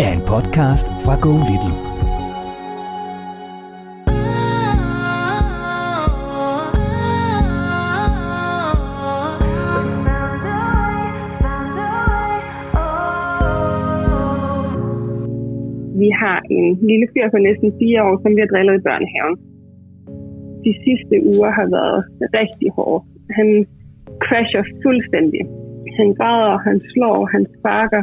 er en podcast fra Go Little. Vi har en lille fyr på næsten fire år, som vi har drillet i børnehaven. De sidste uger har været rigtig hårde. Han crasher fuldstændig. Han græder, han slår, han sparker,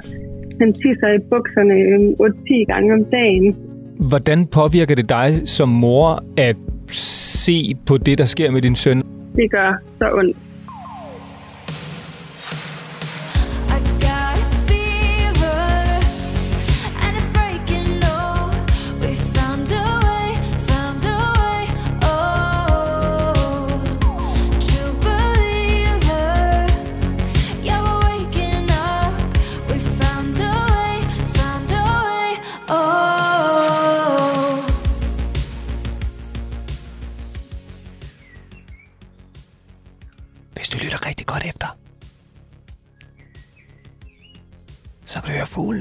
han tisser i bukserne 8-10 gange om dagen. Hvordan påvirker det dig som mor at se på det, der sker med din søn? Det gør så ondt.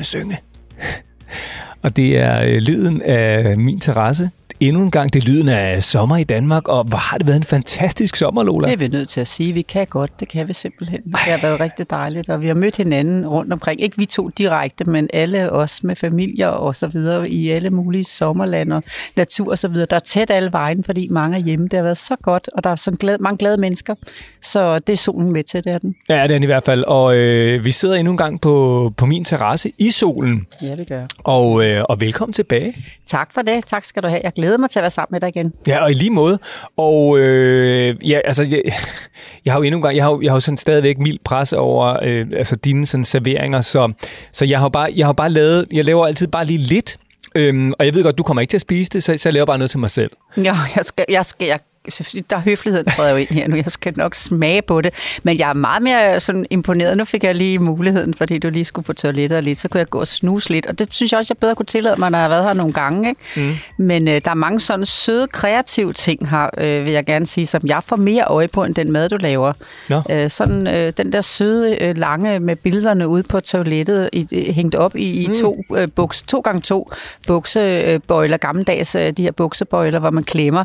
Synge. Og det er øh, lyden af min terrasse. Endnu en gang, det lyden af sommer i Danmark, og hvor har det været en fantastisk sommer, Lola. Det er vi nødt til at sige. Vi kan godt, det kan vi simpelthen. Det har været rigtig dejligt, og vi har mødt hinanden rundt omkring. Ikke vi to direkte, men alle os med familier og så videre i alle mulige sommerlande og natur og så videre. Der er tæt alle vejen, fordi mange er hjemme. Det har været så godt, og der er sådan glad, mange glade mennesker. Så det er solen med til, det er den. Ja, det er den i hvert fald. Og øh, vi sidder endnu en gang på, på min terrasse i solen. Ja, det gør. Og, øh, og velkommen tilbage. Tak for det. Tak skal du have. Jeg glæder mig til at være sammen med dig igen. Ja, og i lige måde. Og øh, ja, altså, jeg, jeg har jo endnu en gang, jeg har, jo- jeg har jo sådan stadigvæk mild pres over øh, altså dine sådan serveringer, så, så jeg har bare, jeg har bare lavet, jeg laver altid bare lige lidt, øhm, og jeg ved godt, du kommer ikke til at spise det, så, så jeg laver bare noget til mig selv. Ja, jeg skal, jeg skal, jeg, der er høfligheden træder jo ind her nu. Jeg skal nok smage på det. Men jeg er meget mere sådan imponeret. Nu fik jeg lige muligheden, fordi du lige skulle på toilettet og lidt, så kunne jeg gå og snuse lidt. Og det synes jeg også, jeg bedre kunne tillade mig, når jeg har været her nogle gange. Ikke? Mm. Men øh, der er mange sådan søde, kreative ting her, øh, vil jeg gerne sige, som jeg får mere øje på, end den mad, du laver. Nå. Øh, sådan øh, den der søde, øh, lange med billederne ude på toilettet, i, hængt op i, i to, øh, buks, to gange to buksebøjler, gammeldags øh, de her buksebøjler, hvor man klemmer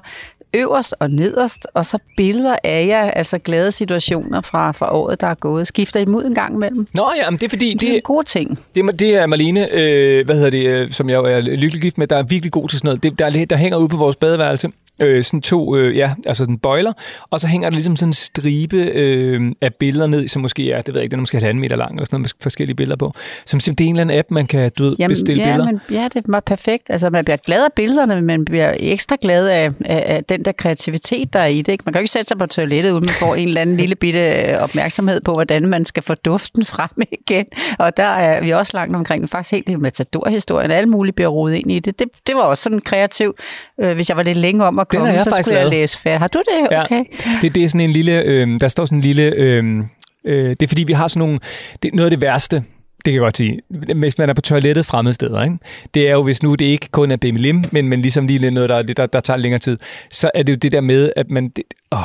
øverst og nederst, og så billeder af jer, altså glade situationer fra, fra året, der er gået. Skifter I mod en gang imellem? Nå ja, men det er fordi, Det er det, en god ting. det, er- det er Marlene, øh, hvad hedder det, øh, som jeg er lykkelig gift med, der er virkelig god til sådan noget. Det, der, er- der hænger ude på vores badeværelse, øh, sådan to, øh, ja, altså den bøjler, og så hænger der ligesom sådan en stribe øh, af billeder ned, som måske er, det ved jeg ikke, den er måske halvanden meter lang, eller sådan noget med forskellige billeder på. Som simpelthen, det er en eller anden app, man kan, du ved, bestille ja, billeder. Men, ja, det var perfekt. Altså, man bliver glad af billederne, men man bliver ekstra glad af, af, af den der kreativitet, der er i det. Ikke? Man kan jo ikke sætte sig på toilettet, uden man får en eller anden lille bitte øh, opmærksomhed på, hvordan man skal få duften frem igen. Og der er vi også langt omkring. Faktisk helt det matador-historien. Alle mulige bliver rodet ind i det. Det, det var også sådan kreativ. Øh, hvis jeg var lidt længe om at Den har komme, jeg så faktisk skulle jeg lavet. læse færdigt. Har du det? Okay. Det, det er sådan en lille, øh, der står sådan en lille, øh, øh, det er fordi, vi har sådan nogle, det, noget af det værste, det kan jeg godt sige, hvis man er på toilettet fremmede steder, ikke? det er jo, hvis nu det ikke kun er BMLM, men, men ligesom lige noget, der, der, der tager længere tid, så er det jo det der med, at man, det, åh,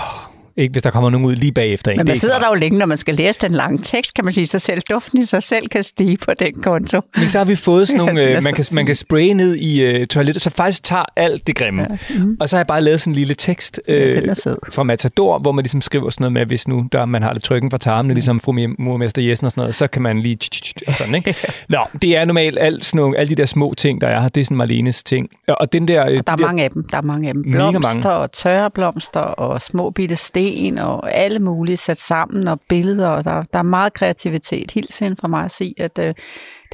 Ikke hvis der kommer nogen ud lige bagefter. en. Men Det man sidder der jo længe, når man skal læse den lange tekst, kan man sige sig selv. Duften i sig selv kan stige på den konto. Men så har vi fået sådan nogle, er øh, man, kan, man kan spraye ned i øh, toilettet, så faktisk tager alt det grimme. Ja. Mm. Og så har jeg bare lavet sådan en lille tekst Ja, øh, fra Matador, hvor man ligesom skriver sådan noget med, hvis nu der, man har lidt trykken fra tarmene, ligesom fru murmester Jessen og sådan noget, så kan man lige og sådan, ikke? Nå, det er normalt alt sådan nogle, alle de der små ting, der er her, det er sådan Marlenes ting. Og- Og den der... øh, Der de er der, mange af dem. Der er mange af dem. Mega mange. Blomster og tørre blomster og små bitte sten og alle mulige sat sammen og billeder. Og der, der er meget kreativitet. Hils hende fra mig at sige, at øh,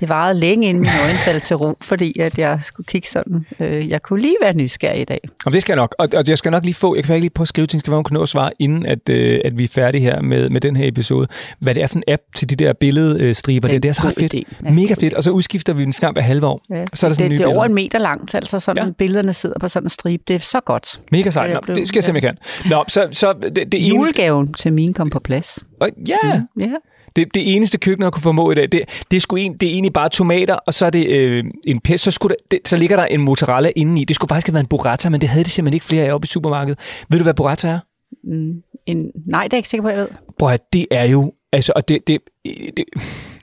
det varede længe inden mine øjne faldt til ro, fordi at jeg skulle kigge sådan. Øh, jeg kunne lige være nysgerrig i dag. Og det skal jeg nok. Og, og jeg skal nok lige få, jeg kan faktisk lige prøve at skrive til, skal hun kan nå at svare, inden at, øh, at vi er færdige her med, med den her episode. Hvad det er for en app til de der billedstriber. Det er Det, er så ret fedt. idé. Ja, Mega fedt. Og så udskifter vi den skam hver halve år. Ja. Så er der sådan det, nye det er over en meter langt, altså sådan Ja. ja. billederne sidder på sådan en stribe. Det er så godt. Mega sejt. Nå, det skal jeg om jeg kan. Nå, så, så det, det, eneste, Julegaven til min kom på plads. og, ja, Ja. Det, det eneste køkkenet kunne formå i dag, det, det, er sgu en, det er egentlig bare tomater, og så er det øh, en pest, så, skulle der, det, så ligger der en mozzarella indeni. Det skulle faktisk have været en burrata, men det havde de simpelthen ikke flere af oppe i supermarkedet. Ved du, hvad burrata er? Mm. En, nej, det er jeg ikke sikker på, jeg ved. Prøv at det er jo, altså, og det, det, det,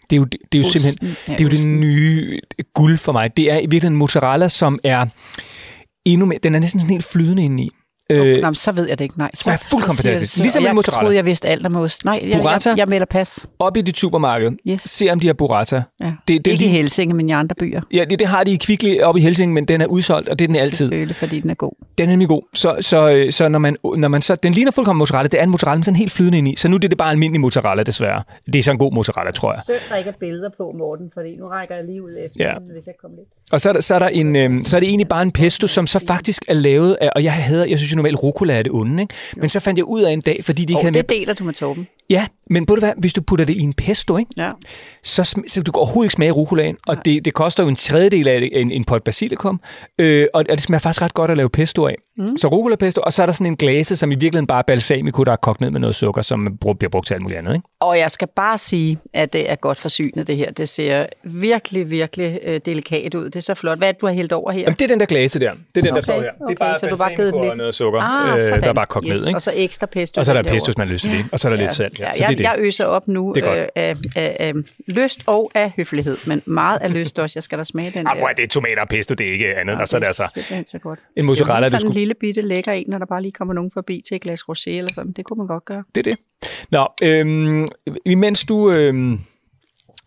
det er jo, det er jo simpelthen, det er jo det nye guld for mig. Det er i virkeligheden en mozzarella, som er endnu mere, den er næsten sådan helt flydende indeni. Øh, Øh, Nå, men så ved jeg det ikke. Nej, så, er fuldkommen så fantastisk. så. Ligesom jeg mozzarella. troede, jeg vidste alt om ost. Nej, jeg, Burrata? jeg, jeg melder pas. op i dit supermarked, Yes. se om de har burrata. Ja. Det, det, er ikke i lige, Helsinge, men i andre byer. ja, det, det har de i Kvickly op i Helsing, men den er udsolgt, og det er den altid. Selvfølgelig, fordi den er god. Den er nemlig god. Så, så, øh, så, når man, når man så, den ligner fuldkommen mozzarella. Det er en mozzarella, men sådan helt flydende ind i. Så nu er det bare almindelig mozzarella, desværre. Det er så en god mozzarella, tror jeg. Synd, der ikke er billeder på, Morten, fordi nu rækker jeg lige ud efter Ja. hvis jeg kommer lidt. Og så er, der, så, er der en, øh, så er det egentlig bare en pesto, som så faktisk er lavet af, og jeg hader, jeg synes jo normalt rucola er det onde, ikke? men så fandt jeg ud af en dag, fordi de ikke Og havde med... det deler du med Torben. Ja, men du hvad, hvis du putter det i en pesto, ikke? Ja. Så, så du kan overhovedet ikke smage rucolaen, og det, det koster jo en tredjedel af en, en pot basilikum, øh, og, og det smager faktisk ret godt at lave pesto af. Mm. Så rucola pesto, og så er der sådan en glase, som i virkeligheden bare er balsamico, der er kogt ned med noget sukker, som bliver brugt til alt muligt andet. Ikke? Og jeg skal bare sige, at det er godt forsynet, det her. Det ser virkelig, virkelig øh, delikat ud. Det er så flot. Hvad er det, du har hældt over her? Jamen, det er den der glase der. Det er den, der Okay, står her. det er okay, bare så du bare og lidt- noget sukker, Ah, øh, sådan. der er bare kogt yes. ned. Ikke? Og så ekstra pesto. Og så er der pesto, hvis man har lyst til det. Og så er der lidt salt. Ja. Ja, Så jeg, det. jeg øser op nu Det øh, af, af, af lyst og af høflighed, men meget af lyst også. Jeg skal da smage den Ah, der. det er tomater og pesto, det er ikke andet. og så er det altså så godt. en mozzarella, det er sådan skulle... en lille bitte lækker en, når der bare lige kommer nogen forbi til et glas rosé eller sådan. Det kunne man godt gøre. Det er det. Nå, øhm, imens du øhm,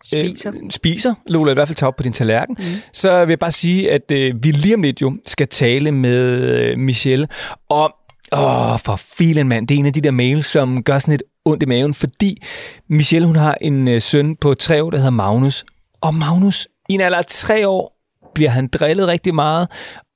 Spiser. Øh, spiser, Lola, i hvert fald tager op på din tallerken, mm. så vil jeg bare sige, at øh, vi lige om lidt jo skal tale med øh, Michelle. Og åh, for filen mand, det er en af de der mails, som gør sådan lidt ondt i maven, fordi Michelle, hun har en øh, søn på tre år, der hedder Magnus. Og Magnus, i en alder af tre år, bliver han drillet rigtig meget,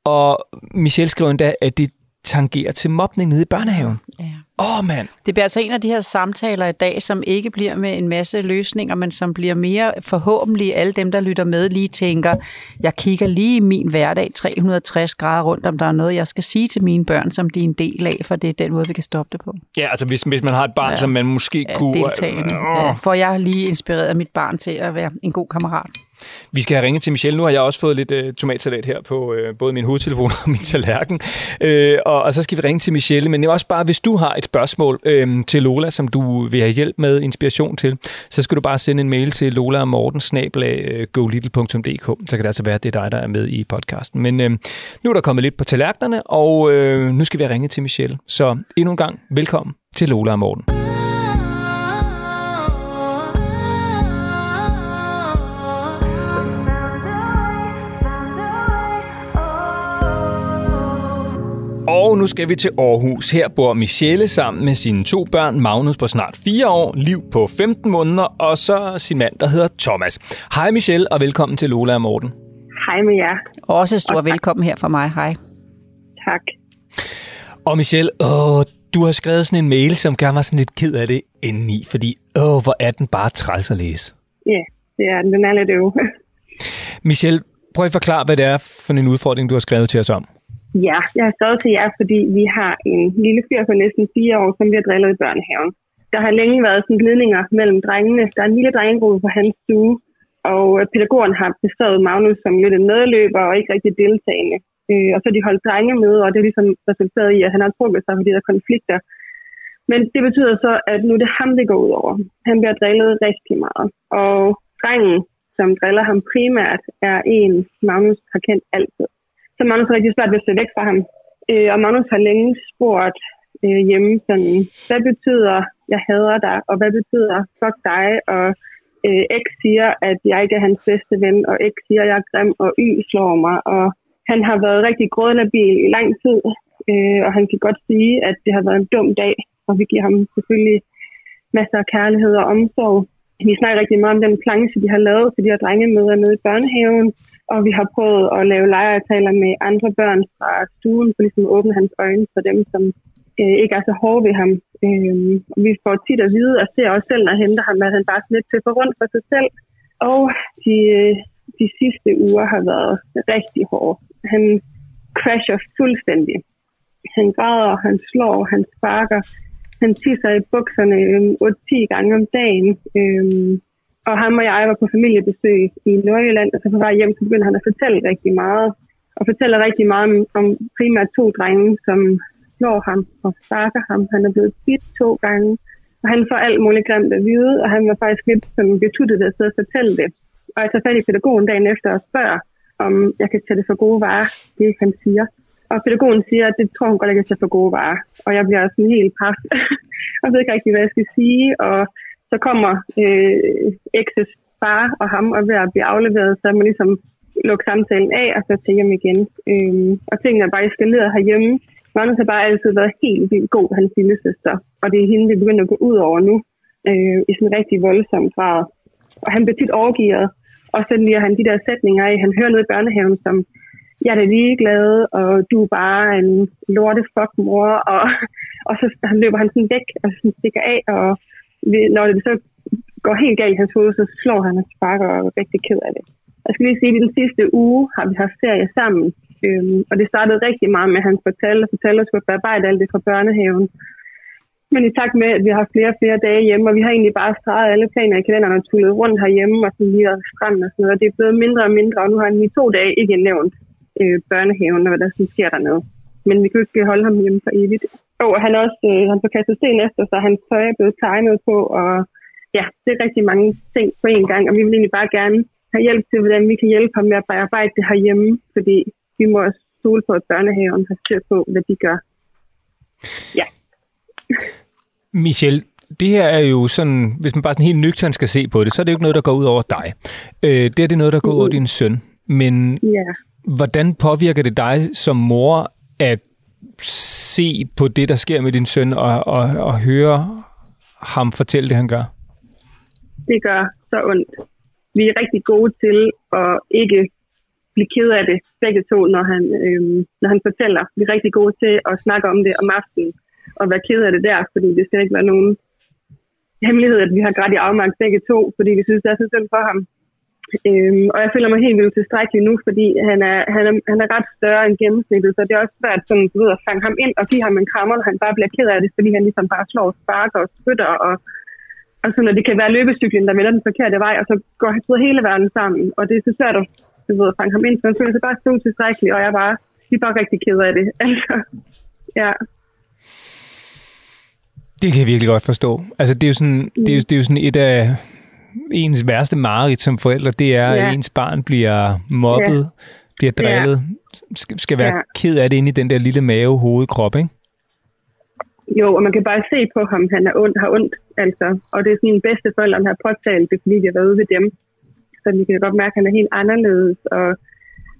og Michelle skriver endda, at det tangerer til mobning nede i børnehaven. Ja. Åh, oh, mand. Det bliver altså en af de her samtaler i dag, som ikke bliver med en masse løsninger, men som bliver mere forhåbentlig alle dem, der lytter med, lige tænker, jeg kigger lige i min hverdag 360 grader rundt, om der er noget, jeg skal sige til mine børn, som de er en del af, for det er den måde, vi kan stoppe det på. Ja, altså hvis, hvis man har et barn, ja. Som man måske Ja, kunne... deltagende. Ja, for jeg har lige inspireret mit barn til at være en god kammerat. Vi skal have ringet til Michelle. Nu har jeg også fået lidt uh, tomatsalat her på uh, både min hovedtelefon og min tallerken. Uh, og, og så skal vi ringe til Michelle. Men det er også bare, hvis du har et spørgsmål øh, til Lola, som du vil have hjælp med, inspiration til, så skal du bare sende en mail til lola og morten øh, golittle.dk. Så kan det altså være, at det er dig, der er med i podcasten. Men øh, nu er der kommet lidt på tallerkenerne, og øh, nu skal vi ringe til Michelle. Så endnu en gang, velkommen til Lola og Morten. Og nu skal vi til Aarhus. Her bor Michelle sammen med sine to børn, Magnus på snart 4 år, Liv på 15 måneder, og så sin mand, der hedder Thomas. Hej Michelle, og velkommen til Lola og Morten. Hej med jer. Også et stort velkommen her fra mig. Hej. Tak. Og Michelle, åh, du har skrevet sådan en mail, som gør mig sådan lidt ked af det indeni, fordi åh, hvor er den bare træls at læse. Ja, det er den. Den er lidt øv. Michelle, prøv at forklare, hvad det er for en udfordring, du har skrevet til os om. Ja, jeg har skrevet til jer, fordi vi har en lille fyr på næsten fire år, som vi har drillet i børnehaven. Der har længe været sådan glidninger mellem drengene. Der er en lille drengegruppe på hans stue, og øh, pædagogen har beskrevet Magnus som lidt en medløber og ikke rigtig deltagende. Øh, og så de holdt drenge med, og det er ligesom resulteret i, at han har trukket sig fordi der der konflikter Men det betyder så, at nu er det ham, det går ud over. Han bliver drillet rigtig meget. Og drengen, som driller ham primært, er en, Magnus har kendt altid. Så Magnus er rigtig svært ved at se væk fra ham. Øh, og Magnus har længe spurgt øh, hjemme sådan, hvad betyder, jeg hader dig, og hvad betyder, fuck dig, og øh, X siger, at jeg ikke er hans bedste ven, og X siger, at jeg er grim, og Y slår mig, og han har været rigtig grådlabil i lang tid, øh, og han kan godt sige, at det har været en dum dag, og vi giver ham selvfølgelig masser af kærlighed og omsorg. Vi snakker rigtig meget om den planche, de har lavet til de her drengemøder nede i børnehaven, og vi har prøvet at lave legeaftaler med andre børn fra stuen, for ligesom at åbne hans øjne for dem, som øh, ikke er så hårde ved ham. Øh, og vi får tit at vide, og ser også selv, når jeg henter ham, at han bare lidt tøffer rundt for sig selv. Og de, øh, de sidste uger har været rigtig hårde. Han crasher fuldstændig. Han græder, han slår, han sparker, han tisser i bukserne øh, 8-10 gange om dagen. Øh, og ham og jeg var på familiebesøg i Nordjylland, og så på vej hjem, så begyndte han at fortælle rigtig meget. Og fortæller rigtig meget om, om primært to drenge, som slår ham og sparker ham. Han er blevet bidt to gange, og han får alt muligt grimt at vide, og han var faktisk lidt sådan betuttet ved at sidde og fortælle det. Og jeg tager fat i pædagogen dagen efter og spørger, om jeg kan tage det for gode varer, det han siger. Og pædagogen siger, at det tror hun godt, jeg kan tage for gode varer. Og jeg bliver sådan helt paf, og ved ikke rigtig, hvad jeg skal sige. Og så kommer øh, X's far og ham og ved at blive afleveret, så man ligesom lukke samtalen af, og så til hjem igen. Øhm, og tingene er bare eskaleret herhjemme. Magnus har bare altid været helt vildt god, hans lille søster. Og det er hende, det begynder at gå ud over nu, øh, i sådan en rigtig voldsom grad. Og han bliver tit overgivet, og så lige han de der sætninger af, han hører noget i børnehaven, som, jeg er da ligeglad, og du er bare en lorte fuck mor, og, og så han løber han sådan væk, og så stikker af, og når det så går helt galt i hans hoved, så slår han og sparker og er rigtig ked af det. Jeg skal lige sige, at den sidste uge har vi haft ferie sammen, øhm, og det startede rigtig meget med, at han fortalte og fortalte, at bearbejde alt det fra børnehaven. Men i takt med, at vi har flere og flere dage hjemme, og vi har egentlig bare streget alle planer i kalenderen og tullet rundt herhjemme og sådan lige og og sådan noget, og det er blevet mindre og mindre, og nu har han i to dage ikke nævnt øh, børnehaven, og hvad der sådan sker dernede. Men vi jo ikke holde ham hjemme for evigt. Og han er også øh, han får kastet sten efter, så hans tøj er blevet tegnet på, og ja, det er rigtig mange ting på en gang, og vi vil egentlig bare gerne have hjælp til, hvordan vi kan hjælpe ham med at bearbejde det herhjemme, fordi vi må også stole på, at børnehaven har styr på, hvad de gør. Ja. Michelle, det her er jo sådan, hvis man bare sådan helt nøgtern skal se på det, så er det jo ikke noget, der går ud over dig. Øh, det er det noget, der går ud over din søn. Men Ja hvordan påvirker det dig som mor at se på det, der sker med din søn, og, og, og høre ham fortælle det, han gør? det gør så ondt. Vi er rigtig gode til at ikke blive ked af det, begge to, når han, øhm, når han fortæller. Vi er rigtig gode til at snakke om det om aftenen, og være ked af det der, fordi det skal ikke være nogen hemmelighed, at vi har grædt i afmagt begge to, fordi vi synes, det er så synd for ham. Øhm, og jeg føler mig helt vildt tilstrækkelig nu, fordi han er, han, er, han er ret større end gennemsnittet, så det er også svært sådan, du ved, at fange ham ind og give ham en krammer, og han bare bliver ked af det, fordi han ligesom bare slår, sparker og spytter og og så når det kan være løbecyklen, der vender den forkerte vej, og så går han hele verden sammen. Og det er så svært at du ved, at fange ham ind, så han føler sig bare så utilstrækkelig, og jeg er bare, vi er bare rigtig ked af det. Altså, ja. Det kan jeg virkelig godt forstå. Altså, det er jo sådan, det er jo, det er jo sådan et af ens værste mareridt som forældre, det er, Ja. at ens barn bliver mobbet, bliver drillet, skal, skal være Ja. ked af det inde i den der lille mave, hoved, krop, ikke? Jo, og man kan bare se på ham, han er ondt, har ondt, altså. Og det er sådan bedste forældre, har påtalt det, fordi vi har været ude ved dem. Så vi kan godt mærke, at han er helt anderledes, og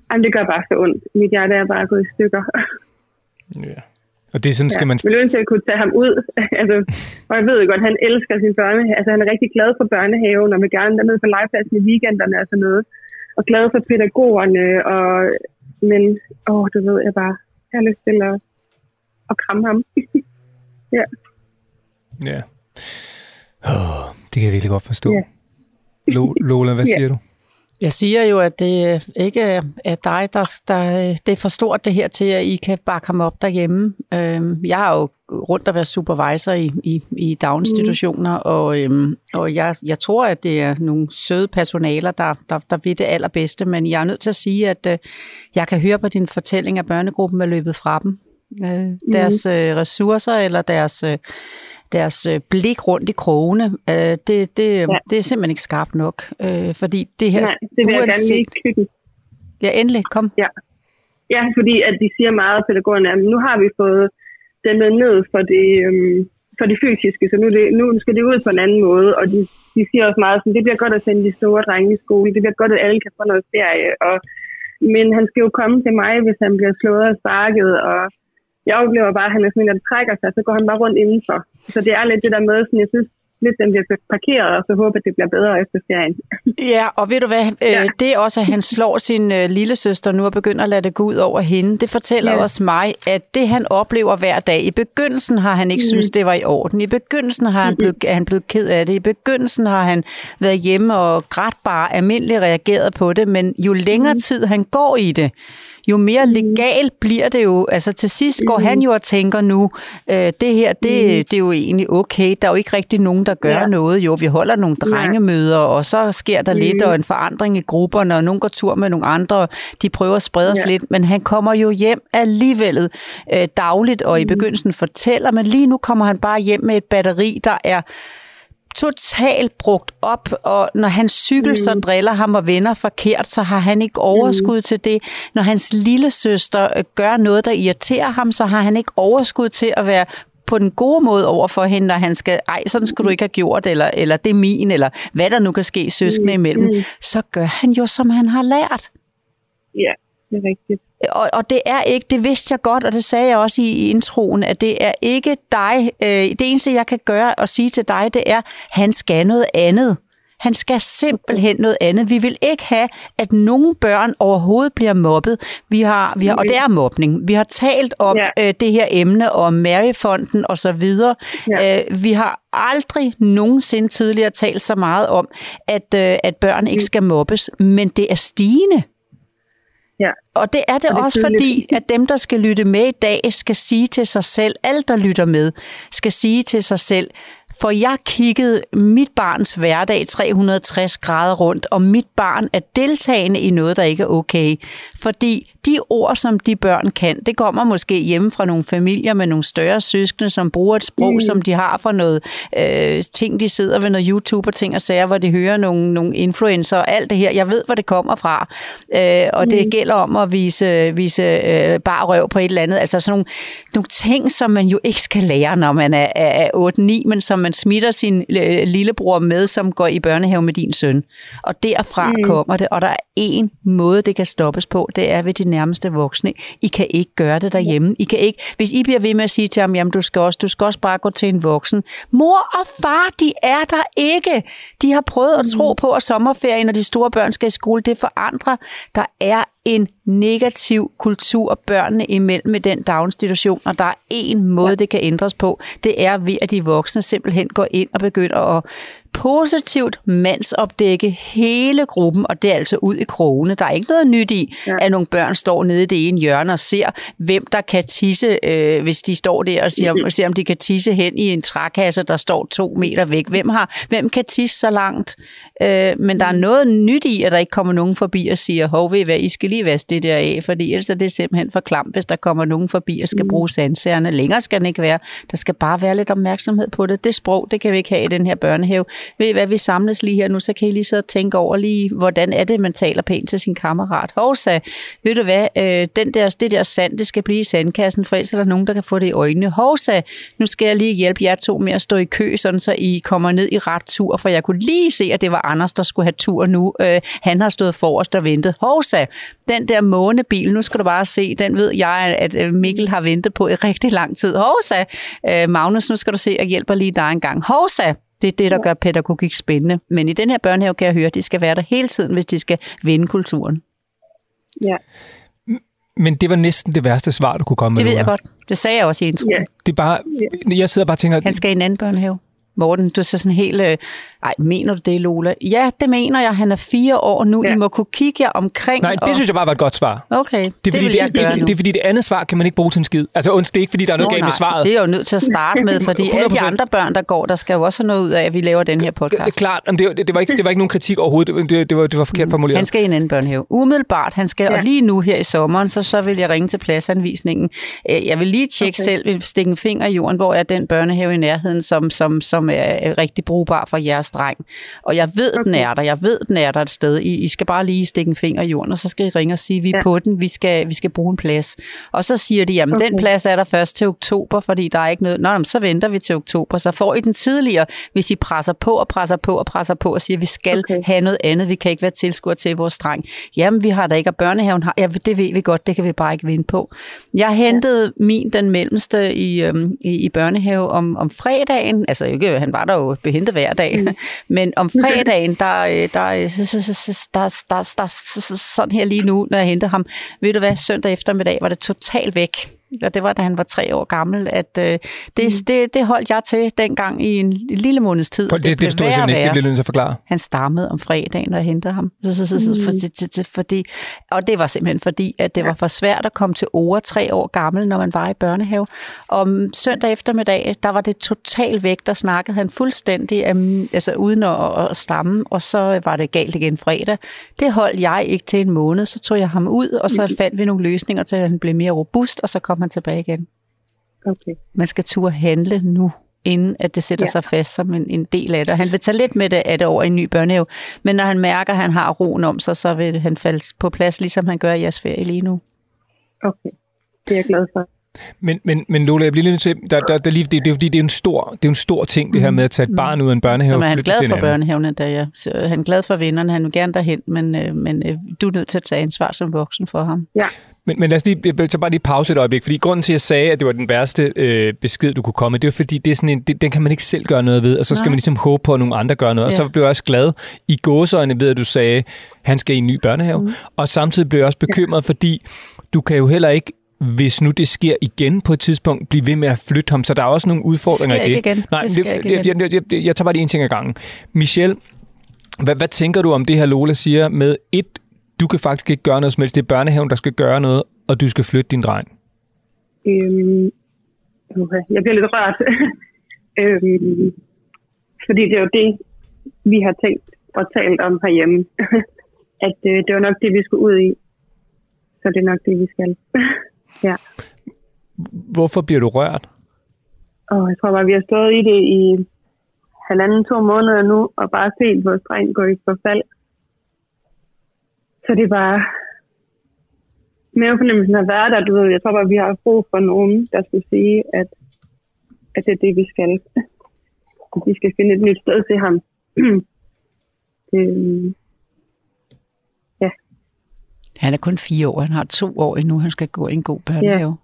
jamen, det gør bare så ondt. Mit hjerte er bare gået i stykker. Ja. Og det er sådan, skal man... Jeg vil ønske, at jeg kunne tage ham ud. altså, og jeg ved jo godt, han elsker sin børnehave. Altså, han er rigtig glad for børnehaven, og vil gerne dernede på legepladsen i weekenderne og sådan noget. Og glad for pædagogerne. Og, men, åh, du ved, jeg bare, jeg har lyst til at, at kramme ham. ja. Ja. Oh, det kan jeg virkelig godt forstå. Ja. Lo- Lola, hvad Ja. siger du? Jeg siger jo, at det øh, ikke er dig, der, der... Det er for stort det her til, at I kan bakke ham op derhjemme. Øhm, Jeg har jo rundt at være supervisor i, i, i daginstitutioner, mm. og, øhm, og jeg, jeg tror, at det er nogle søde personaler, der, der, der ved det allerbedste, men jeg er nødt til at sige, at øh, jeg kan høre på din fortælling, at børnegruppen er løbet fra dem. Øh, deres øh, ressourcer eller deres... Øh, deres øh, blik rundt i krogene, øh, det, det, ja. det er simpelthen ikke skarpt nok. Øh, fordi det her... Nej, det vil jeg gerne lige. Ja, endelig, kom. Ja. ja, fordi at de siger meget, pædagogerne, at nu har vi fået dæmmet ned for det, øhm, for det fysiske, så nu, det, nu skal det ud på en anden måde, og de, de siger også meget sådan, det bliver godt at sende de store drenge i skole, det bliver godt, at alle kan få noget ferie, og, men han skal jo komme til mig, hvis han bliver slået og sparket, og jeg oplever bare, at han er sådan en, der trækker sig, så går han bare rundt indenfor. Så det er lidt det der med, sådan, jeg synes, lidt den bliver parkeret, og så håber, at det bliver bedre efter ferien. Ja, og ved du hvad, ja. det er også, at han slår sin øh, lille søster nu og begynder at lade det gå ud over hende. Det fortæller ja. også mig, at det han oplever hver dag, i begyndelsen har han ikke mm. synes det var i orden. I begyndelsen har han blevet, er han blevet ked af det. I begyndelsen har han været hjemme og grædt bare almindeligt reageret på det, men jo længere mm. tid han går i det, jo mere legal bliver det jo. Altså til sidst går han jo og tænker nu, øh, det her, det, det er jo egentlig okay. Der er jo ikke rigtig nogen, der gør ja. noget. Jo, vi holder nogle drengemøder, og så sker der mm. lidt, og en forandring i grupperne, og nogen går tur med nogle andre, de prøver at sprede os Ja. lidt, men han kommer jo hjem alligevel øh, dagligt, og i begyndelsen fortæller, men lige nu kommer han bare hjem med et batteri, der er totalt brugt op, og når hans cykel mm. så driller ham og vender forkert, så har han ikke overskud mm. til det. Når hans lille søster øh, gør noget, der irriterer ham, så har han ikke overskud til at være på den gode måde over for hende, når han skal, ej, sådan skulle du ikke have gjort, eller, eller det er min, eller hvad der nu kan ske søskende imellem, Mm. så gør han jo, som han har lært. Ja, det er rigtigt. Og, og det er ikke, det vidste jeg godt, og det sagde jeg også i, i introen, at det er ikke dig. Øh, det eneste, jeg kan gøre og sige til dig, det er, han skal noget andet. Han skal simpelthen noget andet. Vi vil ikke have, at nogen børn overhovedet bliver mobbet. Vi har, vi har, og det er mobning. Vi har talt om Ja. øh, det her emne om Maryfonden og så videre. Ja. Øh, vi har aldrig nogensinde tidligere talt så meget om, at, øh, at børn ikke skal mobbes, men det er stigende. Ja. Og det er det, Og det også tydeligt. fordi, at dem, der skal lytte med i dag, skal sige til sig selv, alle der lytter med, skal sige til sig selv, for jeg kiggede mit barns hverdag 360 grader rundt, og mit barn er deltagende i noget, der ikke er okay. Fordi de ord, som de børn kan, det kommer måske hjemme fra nogle familier med nogle større søskende, som bruger et sprog, mm. som de har fra noget øh, ting, de sidder ved noget YouTube og ting og sager, hvor de hører nogle, nogle influencer og alt det her. Jeg ved, hvor det kommer fra. Øh, og det gælder om at vise, vise øh, bare røv på et eller andet. Altså sådan nogle, nogle ting, som man jo ikke skal lære, når man er, er, er 8-9, men som man smitter sin øh, lillebror med, som går i børnehave med din søn. Og derfra mm. kommer det, og der er en måde, det kan stoppes på, det er ved de nærmeste voksne. I kan ikke gøre det derhjemme. I kan ikke, hvis I bliver ved med at sige til ham, jamen du skal også, du skal også bare gå til en voksen. Mor og far, de er der ikke. De har prøvet at tro på, at sommerferien, når de store børn skal i skole, det forandrer. Der er en negativ kultur børnene imellem med den daginstitution, og der er en måde, det kan ændres på. Det er ved, at de voksne simpelthen går ind og begynder at positivt mandsopdække hele gruppen, og det er altså ud i krogene. Der er ikke noget nyt i, ja. at nogle børn står nede i det ene hjørne og ser, hvem der kan tisse, øh, hvis de står der og siger, og ser, om de kan tisse hen i en trækasse, der står to meter væk. Hvem, har, hvem kan tisse så langt? Øh, men der er noget nyt i, at der ikke kommer nogen forbi og siger, hov, ved I hvad, I skal lige vaske det der af, fordi ellers er det simpelthen for klamt, hvis der kommer nogen forbi og skal bruge sandsagerne. Længere skal den ikke være. Der skal bare være lidt opmærksomhed på det. Det sprog, det kan vi ikke have i den her børnehave. Ved I hvad, vi samles lige her nu, så kan I lige sidde og tænke over lige, hvordan er det, man taler pænt til sin kammerat. Hovsa, ved du hvad, øh, den der, det der sand, det skal blive i sandkassen, for ellers er der nogen, der kan få det i øjnene. Hovsa, nu skal jeg lige hjælpe jer to med at stå i kø, sådan så I kommer ned i ret tur, for jeg kunne lige se, at det var Anders, der skulle have tur nu. Øh, han har stået forrest og ventet. Hovsa, den der månebil, nu skal du bare se, den ved jeg, at øh, Mikkel har ventet på i rigtig lang tid. Hovsa, øh, Magnus, nu skal du se, jeg hjælper lige dig en gang. Hovsa, det er det, der gør pædagogik spændende. Men i den her børnehave kan jeg høre, at de skal være der hele tiden, hvis de skal vinde kulturen. Ja. Men det var næsten det værste svar, du kunne komme Det med. ved jeg godt. Det sagde jeg også i introen. Ja. Det er bare, jeg sidder bare og tænker, Han skal i en anden børnehave. Morten, du er så sådan helt, øh, ej, mener du det, Lola? Ja, det mener jeg. Han er fire år nu. Ja. I må kunne kigge jer omkring. Nej, det og... synes jeg bare var et godt svar. Okay, Det er, det fordi det, jeg det, det, det er fordi, det andet svar kan man ikke bruge til en skid. Altså, det er ikke fordi, der er noget Nå, galt med svaret. Det er jo nødt til at starte med, fordi alle de 100%. andre børn, der går, der skal jo også have noget ud af, at vi laver den her Det er podcast. klart, men det, det, var ikke, det var ikke nogen kritik overhovedet. Det, det, var, det var forkert formuleret. Han skal i en anden børnehave. Umiddelbart, han skal, ja. Og lige nu her i sommeren, så, så vil jeg ringe til pladsanvisningen. Øh, Jeg vil lige tjekke okay. Selv, stikke en finger i jorden, hvor er den børnehave i nærheden, som, som, som er rigtig brugbar for jeres dreng. Og jeg ved, okay. den er der. Jeg ved, den er der et sted. I, I skal bare lige stikke en finger i jorden, og så skal I ringe og sige, vi er ja. Ja. på den, vi skal, vi skal bruge en plads. Og så siger de, jamen okay. den plads er der først til oktober, fordi der er ikke noget. Nå, jamen, så venter vi til oktober. Så får I den tidligere, hvis I presser på og presser på og presser på og siger, vi skal okay. Have noget andet. Vi kan ikke være tilskuer til vores dreng. Jamen, vi har da ikke, og børnehaven har. Ja, det ved vi godt, det kan vi bare ikke vinde på. Jeg hentede min, den mellemste, i, øhm, i, i børnehave om, om fredagen. Altså, ikke, han var der jo behentet hver dag. Mm. Men om fredagen, der, øh, der, øh, der, der, der, der, s- sådan her lige nu, når jeg hentede ham, ved du hvad, søndag eftermiddag var det totalt væk. Og det var, da han var tre år gammel, at øh, det, mm. det, det holdt jeg til dengang i en lille måneds tid. Det, det, blev det forstod jeg ikke. Det jeg nødt til at forklare. Han stammede om fredagen, når jeg hentede ham. Så, så, så, så, Mm. fordi, det- fordi, og det var simpelthen fordi, at det var for svært at komme til ord tre år gammel, når man var i børnehave. Om søndag eftermiddag, der var det totalt væk, der snakkede han fuldstændig, um, altså uden at, at stamme, og så var det galt igen fredag. Det holdt jeg ikke til en måned, så tog jeg ham ud, og så fandt vi nogle løsninger til, at han blev mere robust, og så kom han tilbage igen. Okay. Man skal turde handle nu, inden at det sætter ja. Ja. sig fast som en, en del af det. Og Han vil tage lidt med det, af det over i en ny børnehave, men når han mærker, at han har roen om sig, så vil han falde på plads, ligesom han gør i jeres ferie lige nu. Okay. Det er jeg glad for. Men, men, men Lola, jeg bliver lige nødt til, der, der, der lige, det, det, er jo fordi, det er en stor, det er en stor ting, det her med at tage et barn ud af en børnehave. Som er han glad for børnehaven, da jeg, så han er glad for vennerne, han vil gerne derhen, men, øh, men øh, du er nødt til at tage ansvar som voksen for ham. Men, men lad os lige, så bare lige pause et øjeblik, fordi grunden til, at jeg sagde, at det var den værste øh, besked, du kunne komme det er fordi, det er sådan en, det, den kan man ikke selv gøre noget ved, og så skal Nej. man ligesom håbe på, at nogle andre gør noget. Og Ja. så blev jeg også glad i gåseøjne ved, at du sagde, han skal i en ny børnehave. Mm. Og samtidig blev jeg også bekymret, fordi du kan jo heller ikke hvis nu det sker igen på et tidspunkt, blive ved med at flytte ham. Så der er også nogle udfordringer sker i det. igen. Nej, Det sker jeg, jeg, jeg, jeg, jeg, jeg tager bare lige en ting ad gangen. Michelle, hvad, hvad tænker du om det her, Lola siger med et, du kan faktisk ikke gøre noget som helst. Det er børnehaven, der skal gøre noget, og du skal flytte din dreng. Øhm, okay. Jeg bliver lidt rørt. øhm, fordi det er jo det, vi har tænkt og talt om herhjemme. at øh, det var nok det, vi skulle ud i. Så det er nok det, vi skal. ja. Hvorfor bliver du rørt? Og jeg tror bare, vi har stået i det i halvanden, to måneder nu, og bare set vores dreng gå i forfald. Så det er bare mavefornemmelsen har været der, du ved. Jeg tror bare, vi har brug for nogen, der skal sige, at, at det er det, vi skal. At vi skal finde et nyt sted til ham. det, øhm, han er kun fire år, han har to år endnu, han skal gå i en god børnehave.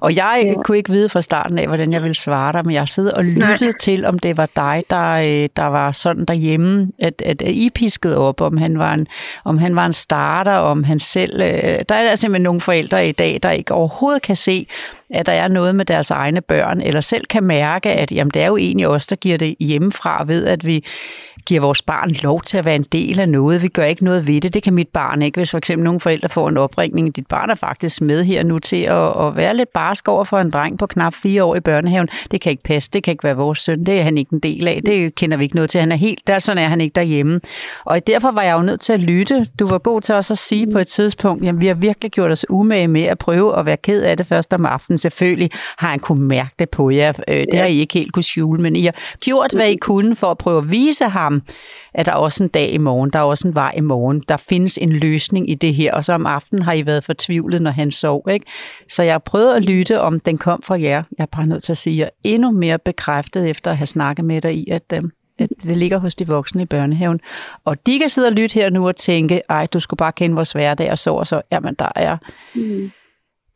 Og jeg Ja. kunne ikke vide fra starten af, hvordan jeg ville svare dig, men jeg har siddet og lyttet Nej. til, om det var dig, der, øh, der var sådan derhjemme, at, at I piskede op, om han var en, om han var en starter, om han selv... Øh, der er der simpelthen nogle forældre i dag, der ikke overhovedet kan se, at der er noget med deres egne børn, eller selv kan mærke, at jamen, det er jo egentlig os, der giver det hjemmefra, ved at vi giver vores barn lov til at være en del af noget. Vi gør ikke noget ved det. Det kan mit barn ikke. Hvis for eksempel nogle forældre får en opringning, dit barn er faktisk med her nu til at, at være lidt barsk over for en dreng på knap fire år i børnehaven. Det kan ikke passe. Det kan ikke være vores søn. Det er han ikke en del af. Det kender vi ikke noget til. Han er helt, der, sådan er han ikke derhjemme. Og derfor var jeg jo nødt til at lytte. Du var god til også at sige på et tidspunkt, jamen vi har virkelig gjort os umage med at prøve at være ked af det først om aftenen. Selvfølgelig har han kunne mærke det på jer. Øh, Det har I ikke helt kunne skjule, men I har gjort, hvad I kunne for at prøve at vise ham, at der er også en dag i morgen, der er også en vej i morgen. Der findes en løsning i det her, og så om aftenen har I været fortvivlet, når han sov. Ikke? Så jeg har prøvet at lytte, om den kom fra jer. Jeg er bare nødt til at sige, at jeg er endnu mere bekræftet efter at have snakket med dig i, at, øh, at det ligger hos de voksne i børnehaven. Og de kan sidde og lytte her nu og tænke, ej, du skulle bare kende vores hverdag og så og så. Jamen, der er, mm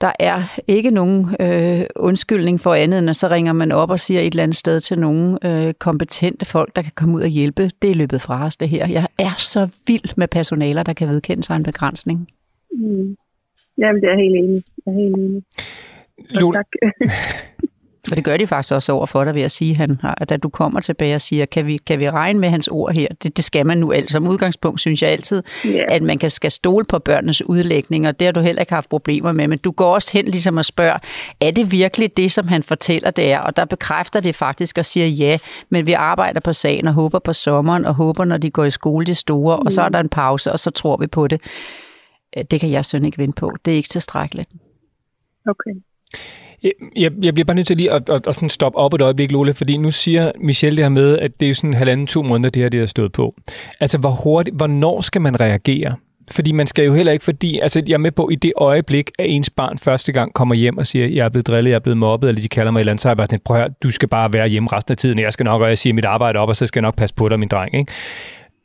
der er ikke nogen øh, undskyldning for andet, end at så ringer man op og siger et eller andet sted til nogle øh, kompetente folk, der kan komme ud og hjælpe. Det er løbet fra os, det her. Jeg er så vild med personaler, der kan vedkende sig en begrænsning. mm. Jamen, det er helt enig. Jeg er helt enig. Lola, tak. For det gør de faktisk også over for dig ved at sige, han har, at da du kommer tilbage og siger, kan vi, kan vi regne med hans ord her? Det, det skal man nu alt. Som udgangspunkt synes jeg altid, Ja. at man kan, skal stole på børnenes udlægning, og det har du heller ikke haft problemer med. Men du går også hen ligesom og spørger, er det virkelig det, som han fortæller, det er? Og der bekræfter det faktisk og siger ja, men vi arbejder på sagen og håber på sommeren, og håber, når de går i skole, de store, og så er der en pause, og så tror vi på det. Det kan jeg sådan ikke vinde på. Det er ikke tilstrækkeligt. Okay. Jeg, jeg, bliver bare nødt til lige at, at, at sådan stoppe op et øjeblik, Lola, fordi nu siger Michelle det her med, at det er sådan halvanden, to måneder, det her det har stået på. Altså, hvor hurtigt, hvornår skal man reagere? Fordi man skal jo heller ikke, fordi, altså jeg er med på, i det øjeblik, at ens barn første gang kommer hjem og siger, jeg er blevet drillet, jeg er blevet mobbet, eller de kalder mig et eller andet, så er jeg bare sådan, prøv at høre, du skal bare være hjemme resten af tiden, jeg skal nok, og jeg siger mit arbejde op, og så skal jeg nok passe på dig, min dreng, ikke?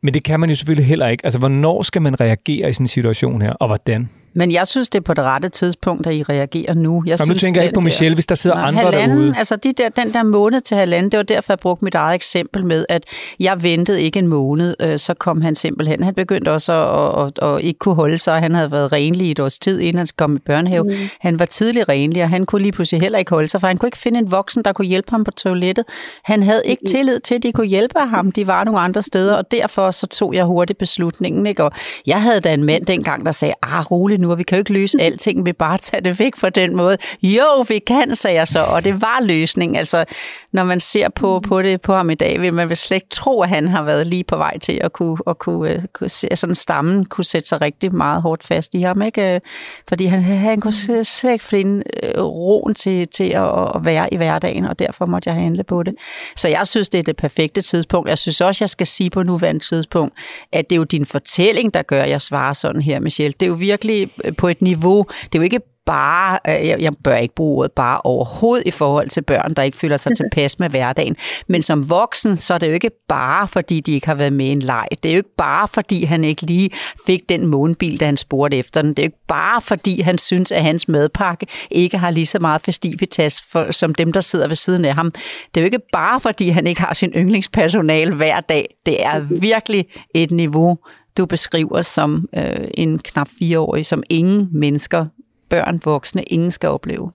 Men det kan man jo selvfølgelig heller ikke. Altså, hvornår skal man reagere i sådan en situation her, og hvordan? Men jeg synes, det er på det rette tidspunkt, at I reagerer nu. Jeg Nå, nu tænker jeg ikke på Michelle, hvis der sidder Nå, andre halvanden, derude. Altså de der, den der måned til halvanden, det var derfor, jeg brugte mit eget eksempel med, at jeg ventede ikke en måned, øh, så kom han simpelthen. Han begyndte også at, at, at, at ikke kunne holde sig. Han havde været renlig i et års tid, inden han kom i børnehave. Mm. Han var tidlig renlig, og han kunne lige pludselig heller ikke holde sig, for han kunne ikke finde en voksen, der kunne hjælpe ham på toilettet. Han havde ikke tillid til, at de kunne hjælpe ham. De var nogle andre steder, og derfor så tog jeg hurtigt beslutningen. Ikke? Og jeg havde da en mand dengang, der sagde, ah, rolig nu, vi kan jo ikke løse alting, vi bare tage det væk på den måde. Jo, vi kan, sagde jeg så, og det var løsningen. Altså, når man ser på, på det på ham i dag, vil man vel slet ikke tro, at han har været lige på vej til at kunne, at kunne, øh, kunne se, sådan stammen kunne sætte sig rigtig meget hårdt fast i ham, ikke? Øh, fordi han, han kunne slet ikke finde øh, roen til, til at, at være i hverdagen, og derfor måtte jeg handle på det. Så jeg synes, det er det perfekte tidspunkt. Jeg synes også, jeg skal sige på nuværende tidspunkt, at det er jo din fortælling, der gør, at jeg svarer sådan her, Michelle. Det er jo virkelig på et niveau, det er jo ikke bare, øh, jeg, jeg bør ikke bruge ordet bare overhovedet i forhold til børn, der ikke føler sig tilpas med hverdagen. Men som voksen, så er det jo ikke bare, fordi de ikke har været med i en leg. Det er jo ikke bare, fordi han ikke lige fik den månebil, da han spurgte efter den. Det er jo ikke bare, fordi han synes, at hans madpakke ikke har lige så meget festivitas for, som dem, der sidder ved siden af ham. Det er jo ikke bare, fordi han ikke har sin yndlingspersonale hver dag. Det er virkelig et niveau, du beskriver som øh, en knap fireårig, som ingen mennesker, børn, voksne, ingen skal opleve.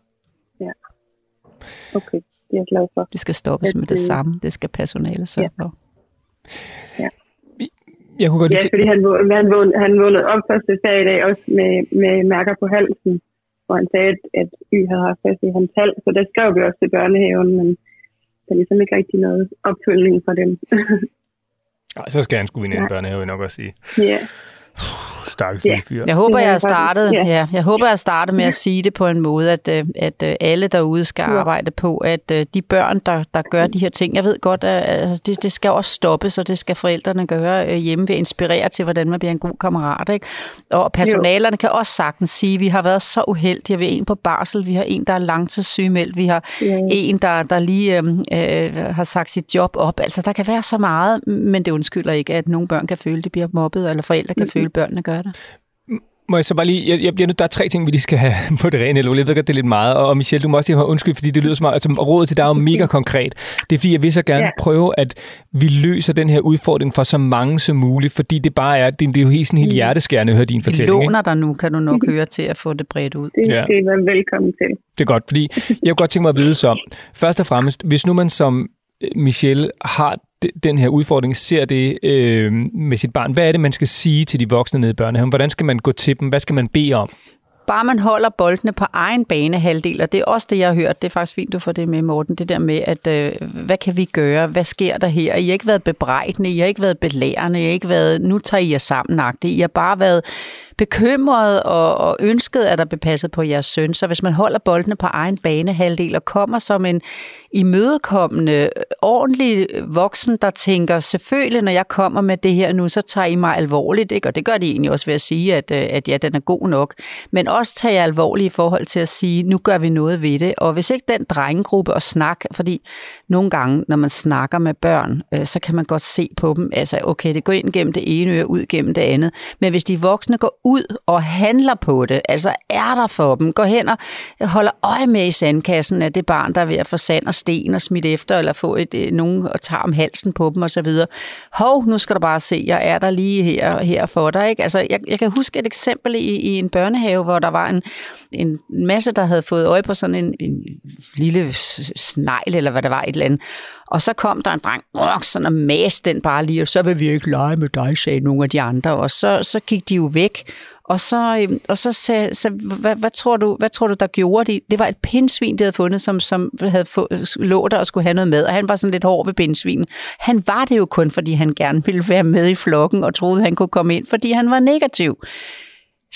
Okay, det er jeg glad for. Det skal stoppes med det samme. Det skal personalet sørge for. Jeg kunne godt Ja, fordi han, han, vågnede, han vågnede op første dag i dag også med, med mærker på halsen, hvor han sagde, at, at Y havde haft fast i hans hals, så der skrev vi også til børnehaven, men der er ligesom ikke rigtig noget opfølgning fra dem. Ej, så skal han skulle vinde en børnehave, vil jeg nok også sige. ja, Stakkels Ja. fyr. Jeg håber, er jeg startet, ja. ja, jeg håber, jeg har startet med at sige det på en måde, at, øh, at øh, alle derude skal Ja. arbejde på, at øh, de børn, der, der gør de her ting, jeg ved godt, at altså, det, det skal også stoppes, og det skal forældrene gøre hjemme ved at inspirere til, hvordan man bliver en god kammerat. Ikke? Og personalerne kan også sagtens sige, at vi har været så uheldige, vi har en på barsel, vi har en, der er langtidssygemeldt, vi har Ja. en, der, der lige øh, øh, har sagt sit job op. Altså, der kan være så meget, men det undskylder ikke, at nogle børn kan føle, at de bliver mobbet, eller forældre kan føle, at børnene gør det. Må jeg så bare lige, jeg, jeg bliver nødt, der er tre ting, vi lige skal have på det rene, Lola. Jeg ved godt, det er lidt meget. Og, Michelle, du må også lige have undskyld, fordi det lyder så meget, altså rådet til dig er jo mega konkret. Det er fordi, jeg vil så gerne Ja. prøve, at vi løser den her udfordring for så mange som muligt, fordi det bare er, det, det er jo helt sådan helt hjerteskærende at høre din fortælling. Ikke? låner dig nu, kan du nok høre til at få det bredt ud. det Ja. I være velkommen til. Det er godt, fordi jeg kunne godt tænke mig at vide så, først og fremmest, hvis nu man som øh, Michelle har den her udfordring, ser det øh, med sit barn, hvad er det, man skal sige til de voksne nede i børnehaven? Hvordan skal man gå til dem? Hvad skal man bede om? Bare man holder boldene på egen banehalvdel, og det er også det, jeg har hørt. Det er faktisk fint, du får det med, Morten. Det der med, at øh, hvad kan vi gøre? Hvad sker der her? I har ikke været bebrejdende, I har ikke været belærende, I har ikke været, nu tager I jer sammen I har bare været bekymret og, og ønsket, at der blev passet på jeres søn. Så hvis man holder boldene på egen banehalvdel og kommer som en imødekommende, ordentlig voksen, der tænker, selvfølgelig, når jeg kommer med det her nu, så tager I mig alvorligt, ikke? og det gør de egentlig også ved at sige, at, øh, at ja, den er god nok, men også tager jeg alvorligt i forhold til at sige, nu gør vi noget ved det, og hvis ikke den drengegruppe og snak, fordi nogle gange, når man snakker med børn, øh, så kan man godt se på dem, altså okay, det går ind gennem det ene øre, ud gennem det andet, men hvis de voksne går ud og handler på det, altså er der for dem, går hen og holder øje med i sandkassen, at det barn, der er ved at få sand og sten og smidt efter, eller få et, øh, nogen og tager om halsen på dem osv. Hov, nu skal du bare se, jeg er der lige her, her for dig. Ikke? Altså, jeg, jeg kan huske et eksempel i, i en børnehave, hvor der var en, en masse, der havde fået øje på sådan en, en lille snegl, eller hvad det var, et eller andet. Og så kom der en dreng, åh, sådan og maste den bare lige, og så vil vi ikke lege med dig, sagde nogle af de andre. Og så, så gik de jo væk. Og så, øhm, og så sagde, så, hvad, hvad, tror du, hvad tror du, der gjorde det? Det var et pindsvin, de havde fundet, som, som havde få, lå der og skulle have noget med, og han var sådan lidt hård ved pindsvinen. Han var det jo kun, fordi han gerne ville være med i flokken, og troede, han kunne komme ind, fordi han var negativ.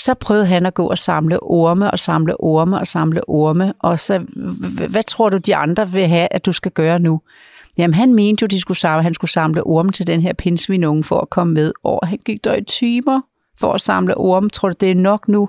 Så prøvede han at gå og samle orme og samle orme og samle orme. Og så, hvad tror du, de andre vil have, at du skal gøre nu? Jamen, han mente jo, de skulle samle, han skulle samle orme til den her pinsvinunge for at komme med. Og han gik der i timer for at samle orme. Tror du, det er nok nu?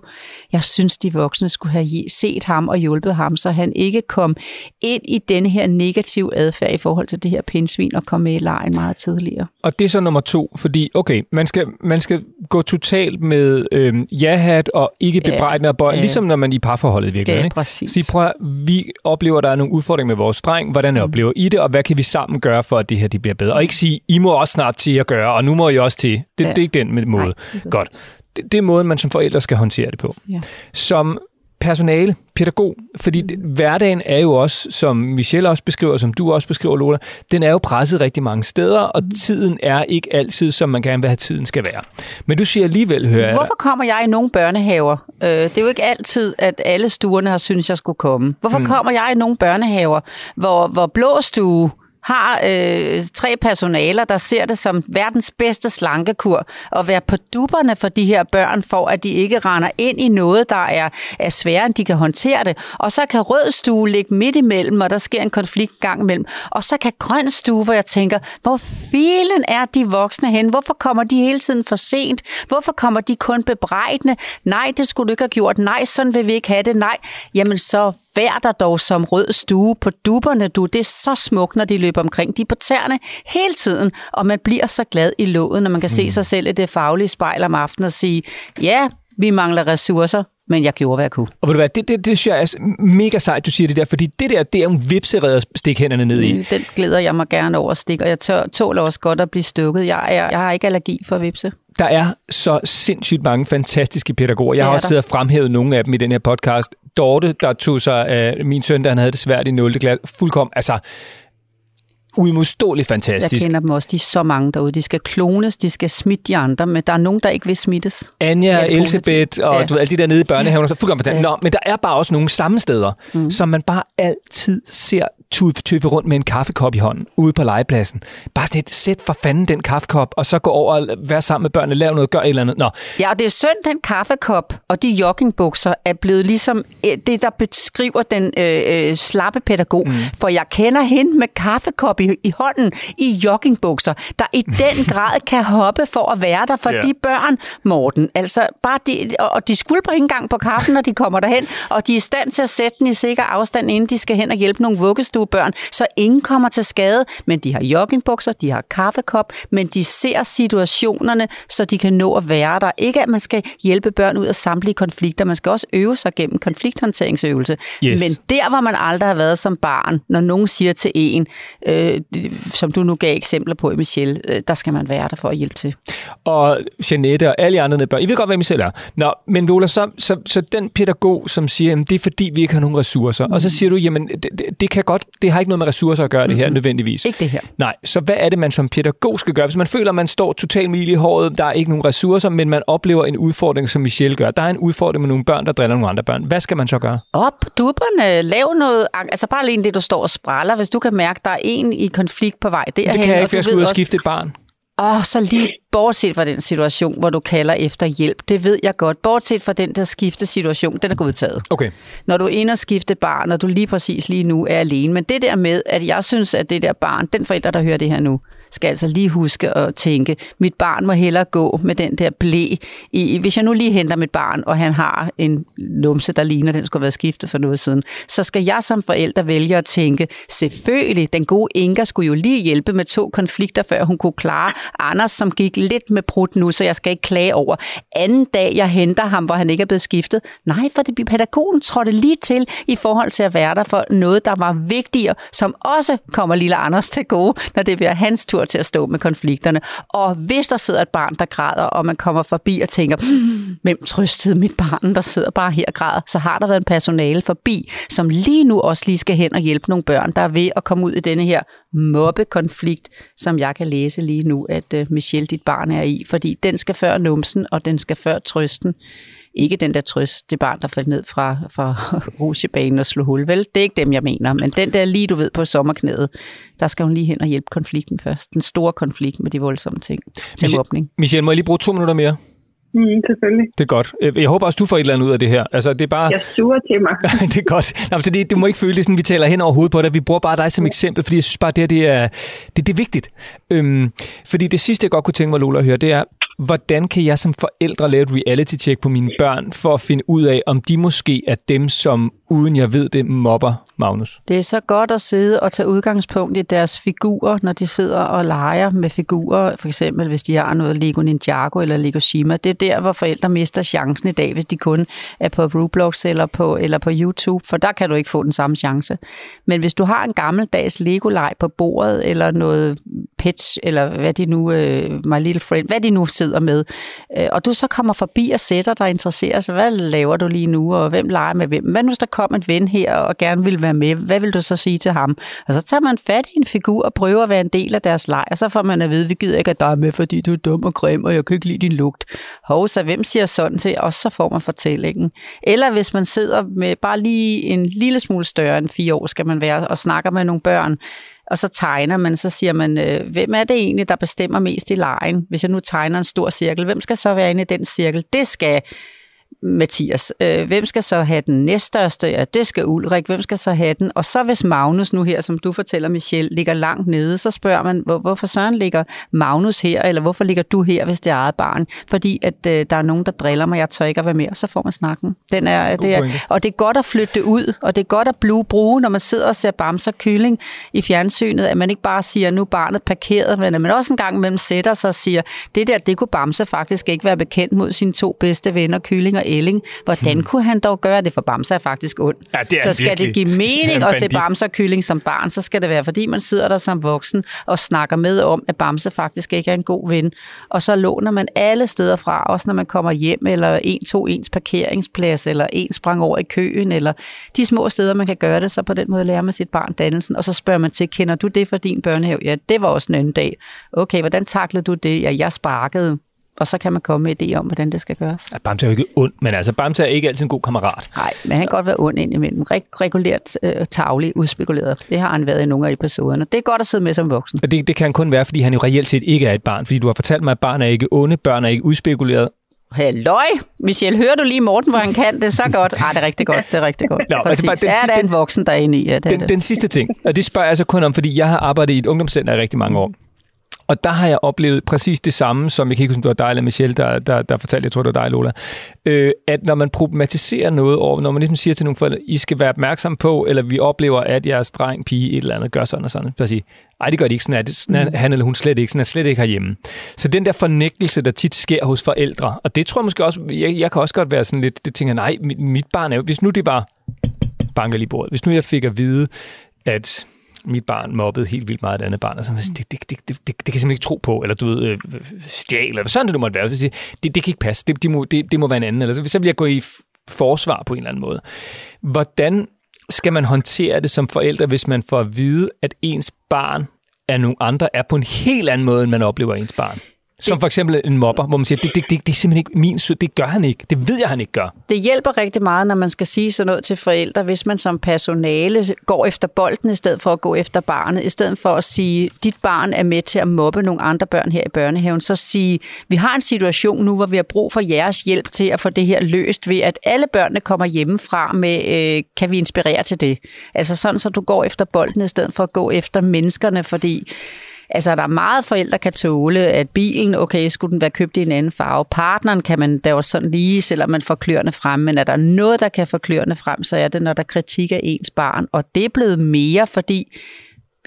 Jeg synes, de voksne skulle have set ham og hjulpet ham, så han ikke kom ind i den her negative adfærd i forhold til det her pindsvin og kom med i lejen meget tidligere. Og det er så nummer to, fordi okay, man skal, man skal gå totalt med øh, ja-hat og ikke bebrejdende og bøj, ja. ligesom når man i parforholdet i virkeligheden. Ja, ikke? præcis. Sig, prøv at, vi oplever, at der er nogle udfordringer med vores dreng. Hvordan Mm. oplever I det, og hvad kan vi sammen gøre for, at det her de bliver bedre? Og ikke sige, I må også snart til at gøre, og nu må I også til. Det, Ja. det er ikke den måde. præcis. Godt. Det, det er måden, man som forældre skal håndtere det på. Ja. Som personale, pædagog, fordi det- hverdagen er jo også, som Michelle også beskriver, som du også beskriver, Lola, den er jo presset rigtig mange steder, og tiden er ikke altid, som man gerne vil have, tiden skal være. Men du siger alligevel, hører Hvorfor kommer jeg i nogle børnehaver? Øh, det er jo ikke altid, at alle stuerne har syntes, jeg skulle komme. Hvorfor mm. kommer jeg i nogle børnehaver, hvor, hvor blå stue har øh, tre personaler, der ser det som verdens bedste slankekur, og være på duberne for de her børn, for at de ikke render ind i noget, der er, er sværere, end de kan håndtere det. Og så kan rød stue ligge midt imellem, og der sker en konflikt gang imellem. Og så kan grøn stue, hvor jeg tænker, hvor filen er de voksne hen? Hvorfor kommer de hele tiden for sent? Hvorfor kommer de kun bebrejdende? Nej, det skulle du ikke have gjort. Nej, sådan vil vi ikke have det. Nej, jamen så vær der dog som rød stue på dupperne, du. Det er så smukt, når de løber omkring. De er på tæerne hele tiden, og man bliver så glad i låget, når man kan se sig selv i det faglige spejl om aftenen og sige, ja, vi mangler ressourcer, men jeg gjorde, hvad jeg kunne. Og ved du hvad, det, det, det synes jeg er mega sejt, du siger det der, fordi det der, det er en vipserede at stikke hænderne ned i. Mm, Den glæder jeg mig gerne over at stikke, og jeg tør, tåler også godt at blive stukket. Jeg, er, jeg har ikke allergi for vipse. Der er så sindssygt mange fantastiske pædagoger. Jeg har også siddet og fremhævet nogle af dem i den her podcast. Dorte, der tog sig af min søn, da han havde det svært i 0. klasse, fuldkommen, altså uimodståeligt Jeg fantastisk. kender dem også. De er så mange derude. De skal klones, de skal smitte de andre, men der er nogen, der ikke vil smittes. Anja, Ja, ja, Elisabeth og Ja. ja. du alle de der nede i børnehaven, så fuldkommen fantastisk. Ja. Nå, men der er bare også nogle sammensteder, mm. som man bare altid ser tøffe, rundt med en kaffekop i hånden ude på legepladsen. Bare sådan et, sæt for fanden den kaffekop, og så gå over og være sammen med børnene, lave noget, gør et eller andet. Nå, Ja, og det er synd, den kaffekop og de joggingbukser er blevet ligesom øh, det, der beskriver den øh, øh, slappe pædagog. Mm. For jeg kender hende med kaffekop i, i hånden i joggingbukser, der i den grad kan hoppe for at være der for Ja. de børn, Morten. Altså, bare de, og- de skvulper ikke engang på kaffen, når de kommer derhen, og de er i stand til at sætte den i sikker afstand, inden de skal hen og hjælpe nogle vuggestuebørn, så ingen kommer til skade, men de har joggingbukser, de har kaffekop, men de ser situationerne, så de kan nå at være der. Ikke at man skal hjælpe børn ud af samtlige konflikter, man skal også øve sig gennem konflikthåndteringsøvelse. Yes. Men der, hvor man aldrig har været som barn, når nogen siger til en, øh, som du nu gav eksempler på, Michelle, øh, der skal man være der for at hjælpe til. og Janette og alle andre børn. I ved godt, hvem I selv er. Nå, men Lola, så, så, så den pædagog, som siger, at det er fordi, vi ikke har nogen ressourcer, og så siger du, jamen, det, det kan godt, det har ikke noget med ressourcer at gøre, det her nødvendigvis. Ikke det her. Nej, så hvad er det, man som pædagog skal gøre? Hvis man føler, at man står totalt mil i håret, der er ikke nogen ressourcer, men man oplever en udfordring, som Michelle gør. Der er en udfordring med nogle børn, der driller nogle andre børn. Hvad skal man så gøre? Op dupperne, lav noget, altså bare alene det, du står og spræller, hvis du kan mærke, der er en i konflikt på vej derhen. Det kan jeg ikke, jeg skal ud og skifte et barn. Åh, så lige bortset fra den situation, hvor du kalder efter hjælp, det ved jeg godt. Bortset fra den der skifte situation, den er godtaget. Okay. Når du er inde og skifte barn, når du lige præcis lige nu er alene. Men det der med, at jeg synes, at det der barn, den forælder, der hører det her nu, skal altså lige huske at tænke, mit barn må hellere gå med den der blæ. I, hvis jeg nu lige henter mit barn, og han har en numse, der ligner, den skulle have været skiftet for noget siden, så skal jeg som forælder vælge at tænke, selvfølgelig, den gode Inga skulle jo lige hjælpe med to konflikter, før hun kunne klare Anders, som gik lidt med brudt nu, så jeg skal ikke klage over. Anden dag, jeg henter ham, hvor han ikke er blevet skiftet. Nej, for det pædagogen trådte lige til i forhold til at være der for noget, der var vigtigere, som også kommer lille Anders til gode, når det bliver hans tur til at stå med konflikterne. Og hvis der sidder et barn, der græder, og man kommer forbi og tænker, hmm, hvem trøstede mit barn, der sidder bare her og græder, så har der været en personale forbi, som lige nu også lige skal hen og hjælpe nogle børn, der er ved at komme ud i denne her mobbekonflikt, som jeg kan læse lige nu, at øh, Michelle, dit barn er i. Fordi den skal før numsen, og den skal før trøsten. Ikke den der trøst, det barn, der faldt ned fra, fra rusjebanen og slog hul. Vel, det er ikke dem, jeg mener. Men den der lige, du ved, på sommerknædet, der skal hun lige hen og hjælpe konflikten først. Den store konflikt med de voldsomme ting til Michel- mobning. Michelle, må jeg lige bruge to minutter mere? Mm, selvfølgelig. Det er godt. Øh, Jeg håber også, du får et eller andet ud af det her. Altså, det er bare... Jeg suger til mig. det er godt. Nå, det, du må ikke føle det sådan, vi taler hen over hovedet på dig. Vi bruger bare dig som eksempel, fordi jeg synes bare, det, her, det, er, det, det er vigtigt. Øhm, fordi det sidste, jeg godt kunne tænke mig, Lola, at høre, det er, hvordan kan jeg som forældre lave et reality-check på mine børn, for at finde ud af, om de måske er dem, som uden jeg ved det, mobber Magnus? Det er så godt at sidde og tage udgangspunkt i deres figurer, når de sidder og leger med figurer. For eksempel, hvis de har noget Lego Ninjago eller Lego Shima. Det er der, hvor forældre mister chancen i dag, hvis de kun er på Roblox eller på, eller på YouTube, for der kan du ikke få den samme chance. Men hvis du har en gammeldags Lego-leg på bordet, eller noget Pets, eller hvad de nu, øh, My Little Friend, hvad de nu sidder med, Øh, og du så kommer forbi og sætter dig og interesserer sig, hvad laver du lige nu, og hvem leger med hvem? Hvad nu, hvis der kom en ven her og gerne vil være med? Hvad vil du så sige til ham? Og så tager man fat i en figur og prøver at være en del af deres leg, og så får man at vide, vi gider ikke at dig er med, fordi du er dum og grim, og jeg kan ikke lide din lugt. Hov, så hvem siger sådan til? Og så får man fortællingen. Eller hvis man sidder med bare lige en lille smule større end fire år, skal man være, og snakker med nogle børn, og så tegner man, så siger man, øh, hvem er det egentlig, der bestemmer mest i lejen? Hvis jeg nu tegner en stor cirkel, hvem skal så være inde i den cirkel? Det skal Mathias. Øh, hvem skal så have den næststørste? Ja, det skal Ulrik. Hvem skal så have den? Og så hvis Magnus nu her, som du fortæller, Michelle, ligger langt nede, så spørger man, hvor, hvorfor Søren ligger Magnus her, eller hvorfor ligger du her, hvis det er eget barn? Fordi at øh, der er nogen, der driller mig, jeg tør ikke at være med, og så får man snakken. Den er, det er, pointe. og det er godt at flytte det ud, og det er godt at blue bruge, når man sidder og ser bamser kylling i fjernsynet, at man ikke bare siger, nu er barnet parkeret, men at man også en gang imellem sætter sig og siger, det der, det kunne Bamse faktisk ikke være bekendt mod sine to bedste venner, Kylling og Elling. Hvordan hmm. kunne han dog gøre det, for Bamse er faktisk ond. Ja, det er så skal virkelig. det give mening en at se. Bamse og Kylling som barn, så skal det være, fordi man sidder der som voksen og snakker med om, at Bamse faktisk ikke er en god ven. Og så låner man alle steder fra, også når man kommer hjem, eller en tog ens parkeringsplads, eller en sprang over i køen, eller de små steder, man kan gøre det, så på den måde lærer man sit barn dannelsen, og så spørger man til, kender du det fra din børnehave? Ja, det var også en anden dag. Okay, hvordan taklede du det? Ja, jeg sparkede. Og så kan man komme med idé om, hvordan det skal gøres. Ja, Bamse er jo ikke ond, men altså, Bamse er ikke altid en god kammerat. Nej, men han kan godt være ond indimellem. Reg- regulært, øh, tavlig, udspekuleret. Det har han været i nogle af episoderne. Det er godt at sidde med som voksen. Og det, det kan han kun være, fordi han jo reelt set ikke er et barn. Fordi du har fortalt mig, at barn er ikke onde, børn er ikke udspekuleret. Halløj! Michelle, hører du lige Morten, hvor han kan? Det er så godt. Ah, det er rigtig godt. Det er rigtig godt. Nå, altså bare den sidste- der er en voksen, der er inde i. Ja, det er Den, det. den sidste ting, og det spørger jeg så kun om, fordi jeg har arbejdet i et ungdomscenter i rigtig mange år. Og der har jeg oplevet præcis det samme, som jeg kan ikke huske, det var dig eller Michelle, der, der, der fortalte, jeg tror, det var dig, Lola, øh, at når man problematiserer noget over, når man ligesom siger til nogle forældre, I skal være opmærksom på, eller vi oplever, at jeres dreng, pige, et eller andet, gør sådan og sådan, så sige, ej, det gør de ikke, sådan er, det, sådan er han eller hun slet ikke, sådan er slet ikke herhjemme. Så den der fornægtelse, der tit sker hos forældre, og det tror jeg måske også, jeg, jeg kan også godt være sådan lidt, det tænker, nej, mit, mit barn er jo, hvis nu det bare banker lige bordet, hvis nu jeg fik at vide, at mit barn mobbede helt vildt meget et andet barn, og så sådan, det, det, det, det, det, det kan jeg simpelthen ikke tro på, eller du ved, øh, stjæl, eller sådan det du måtte være. Så siger Det, det kan ikke passe, det, det, må, det, det må være en anden, eller så, så vil jeg gå i forsvar på en eller anden måde. Hvordan skal man håndtere det som forældre, hvis man får at vide, at ens barn er nogle andre, er på en helt anden måde, end man oplever ens barn? Som for eksempel en mobber, hvor man siger, det, det, det, det er simpelthen ikke min søn, det gør han ikke. Det ved jeg, han ikke gør. Det hjælper rigtig meget, når man skal sige sådan noget til forældre, hvis man som personale går efter bolden, i stedet for at gå efter barnet, i stedet for at sige, dit barn er med til at mobbe nogle andre børn her i børnehaven, så sige, vi har en situation nu, hvor vi har brug for jeres hjælp til at få det her løst ved, at alle børnene kommer hjemmefra med, øh, kan vi inspirere til det? Altså sådan, så du går efter bolden, i stedet for at gå efter menneskerne, fordi Altså, der er meget forældre kan tåle, at bilen, okay, skulle den være købt i en anden farve. Partneren kan man da også sådan lige, selvom man får kløerne frem, men er der noget, der kan få kløerne frem, så er det, når der kritik af ens barn. Og det er blevet mere, fordi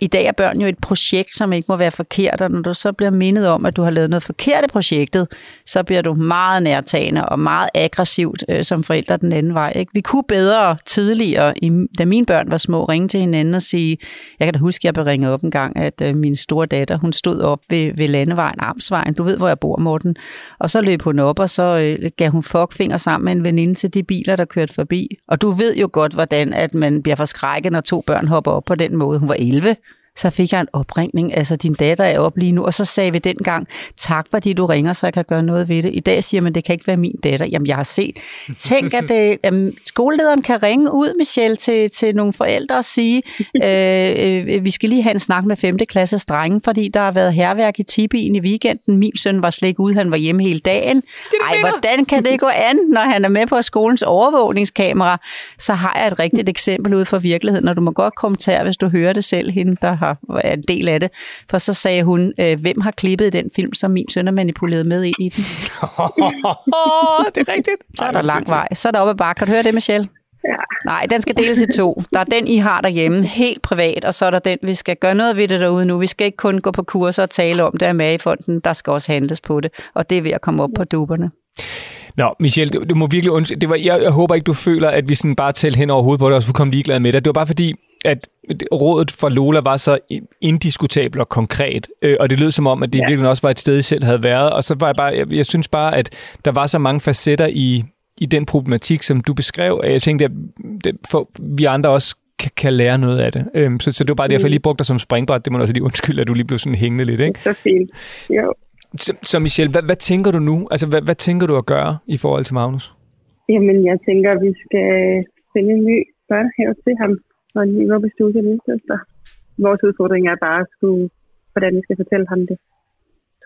i dag er børn jo et projekt, som ikke må være forkert, og når du så bliver mindet om, at du har lavet noget forkert i projektet, så bliver du meget nærtagende og meget aggressivt øh, som forældre den anden vej. Ikke? Vi kunne bedre tidligere, i, da mine børn var små, ringe til hinanden og sige, jeg kan da huske, at jeg blev ringet op en gang, at øh, min store datter, hun stod op ved, ved landevejen, Amtsvejen, du ved, hvor jeg bor, Morten, og så løb hun op, og så øh, gav hun fuckfinger sammen med en veninde til de biler, der kørte forbi. Og du ved jo godt, hvordan at man bliver forskrækket, når to børn hopper op på den måde. Hun var 11, så fik jeg en opringning, altså din datter er op lige nu, og så sagde vi dengang, tak fordi du ringer, så jeg kan gøre noget ved det. I dag siger man, det kan ikke være min datter. Jamen, jeg har set. Tænk, at øh, skolelederen kan ringe ud, Michelle, til, til nogle forældre og sige, øh, øh, vi skal lige have en snak med 5. klasses drenge, fordi der har været herværk i Tibien i weekenden. Min søn var slet ikke ude, han var hjemme hele dagen. Ej, hvordan kan det gå an, når han er med på skolens overvågningskamera? Så har jeg et rigtigt eksempel ud fra virkeligheden, og du må godt kommentere, hvis du hører det selv, hende, der har er en del af det. For så sagde hun, øh, hvem har klippet den film, som min søn er manipuleret med ind i den? oh, det er rigtigt. Så er der lang vej. Så er der oppe ad bakke. Kan du høre det, Michelle? Ja. Nej, den skal deles i to. Der er den, I har derhjemme, helt privat, og så er der den, vi skal gøre noget ved det derude nu. Vi skal ikke kun gå på kurser og tale om det af Magefonden. Der skal også handles på det, og det er ved at komme op på duberne. Nå, Michelle, du, du må virkelig undskylde. Det var, jeg, jeg håber ikke, du føler, at vi sådan bare tæller hen over hovedet på dig, og så kom ligeglade med det. Det var bare fordi, at rådet for Lola var så indiskutabel og konkret, øh, og det lød som om, at det ja. virkelig også var et sted, I selv havde været, og så var jeg bare, jeg, jeg synes bare, at der var så mange facetter i, i den problematik, som du beskrev, at jeg tænkte, at det, for vi andre også kan, kan lære noget af det. Øhm, så, så det var bare derfor, jeg lige brugte dig som springbræt. Det må også lige undskylde, at du lige blev sådan hængende lidt, ikke? Så fint. Jo. Så, så Michelle, hvad, hvad tænker du nu? Altså, hvad, hvad tænker du at gøre i forhold til Magnus? Jamen, jeg tænker, at vi skal finde en ny børnehave til ham, og en ny vuggestue til min søster. Vores udfordring er bare at skulle, hvordan vi skal fortælle ham det,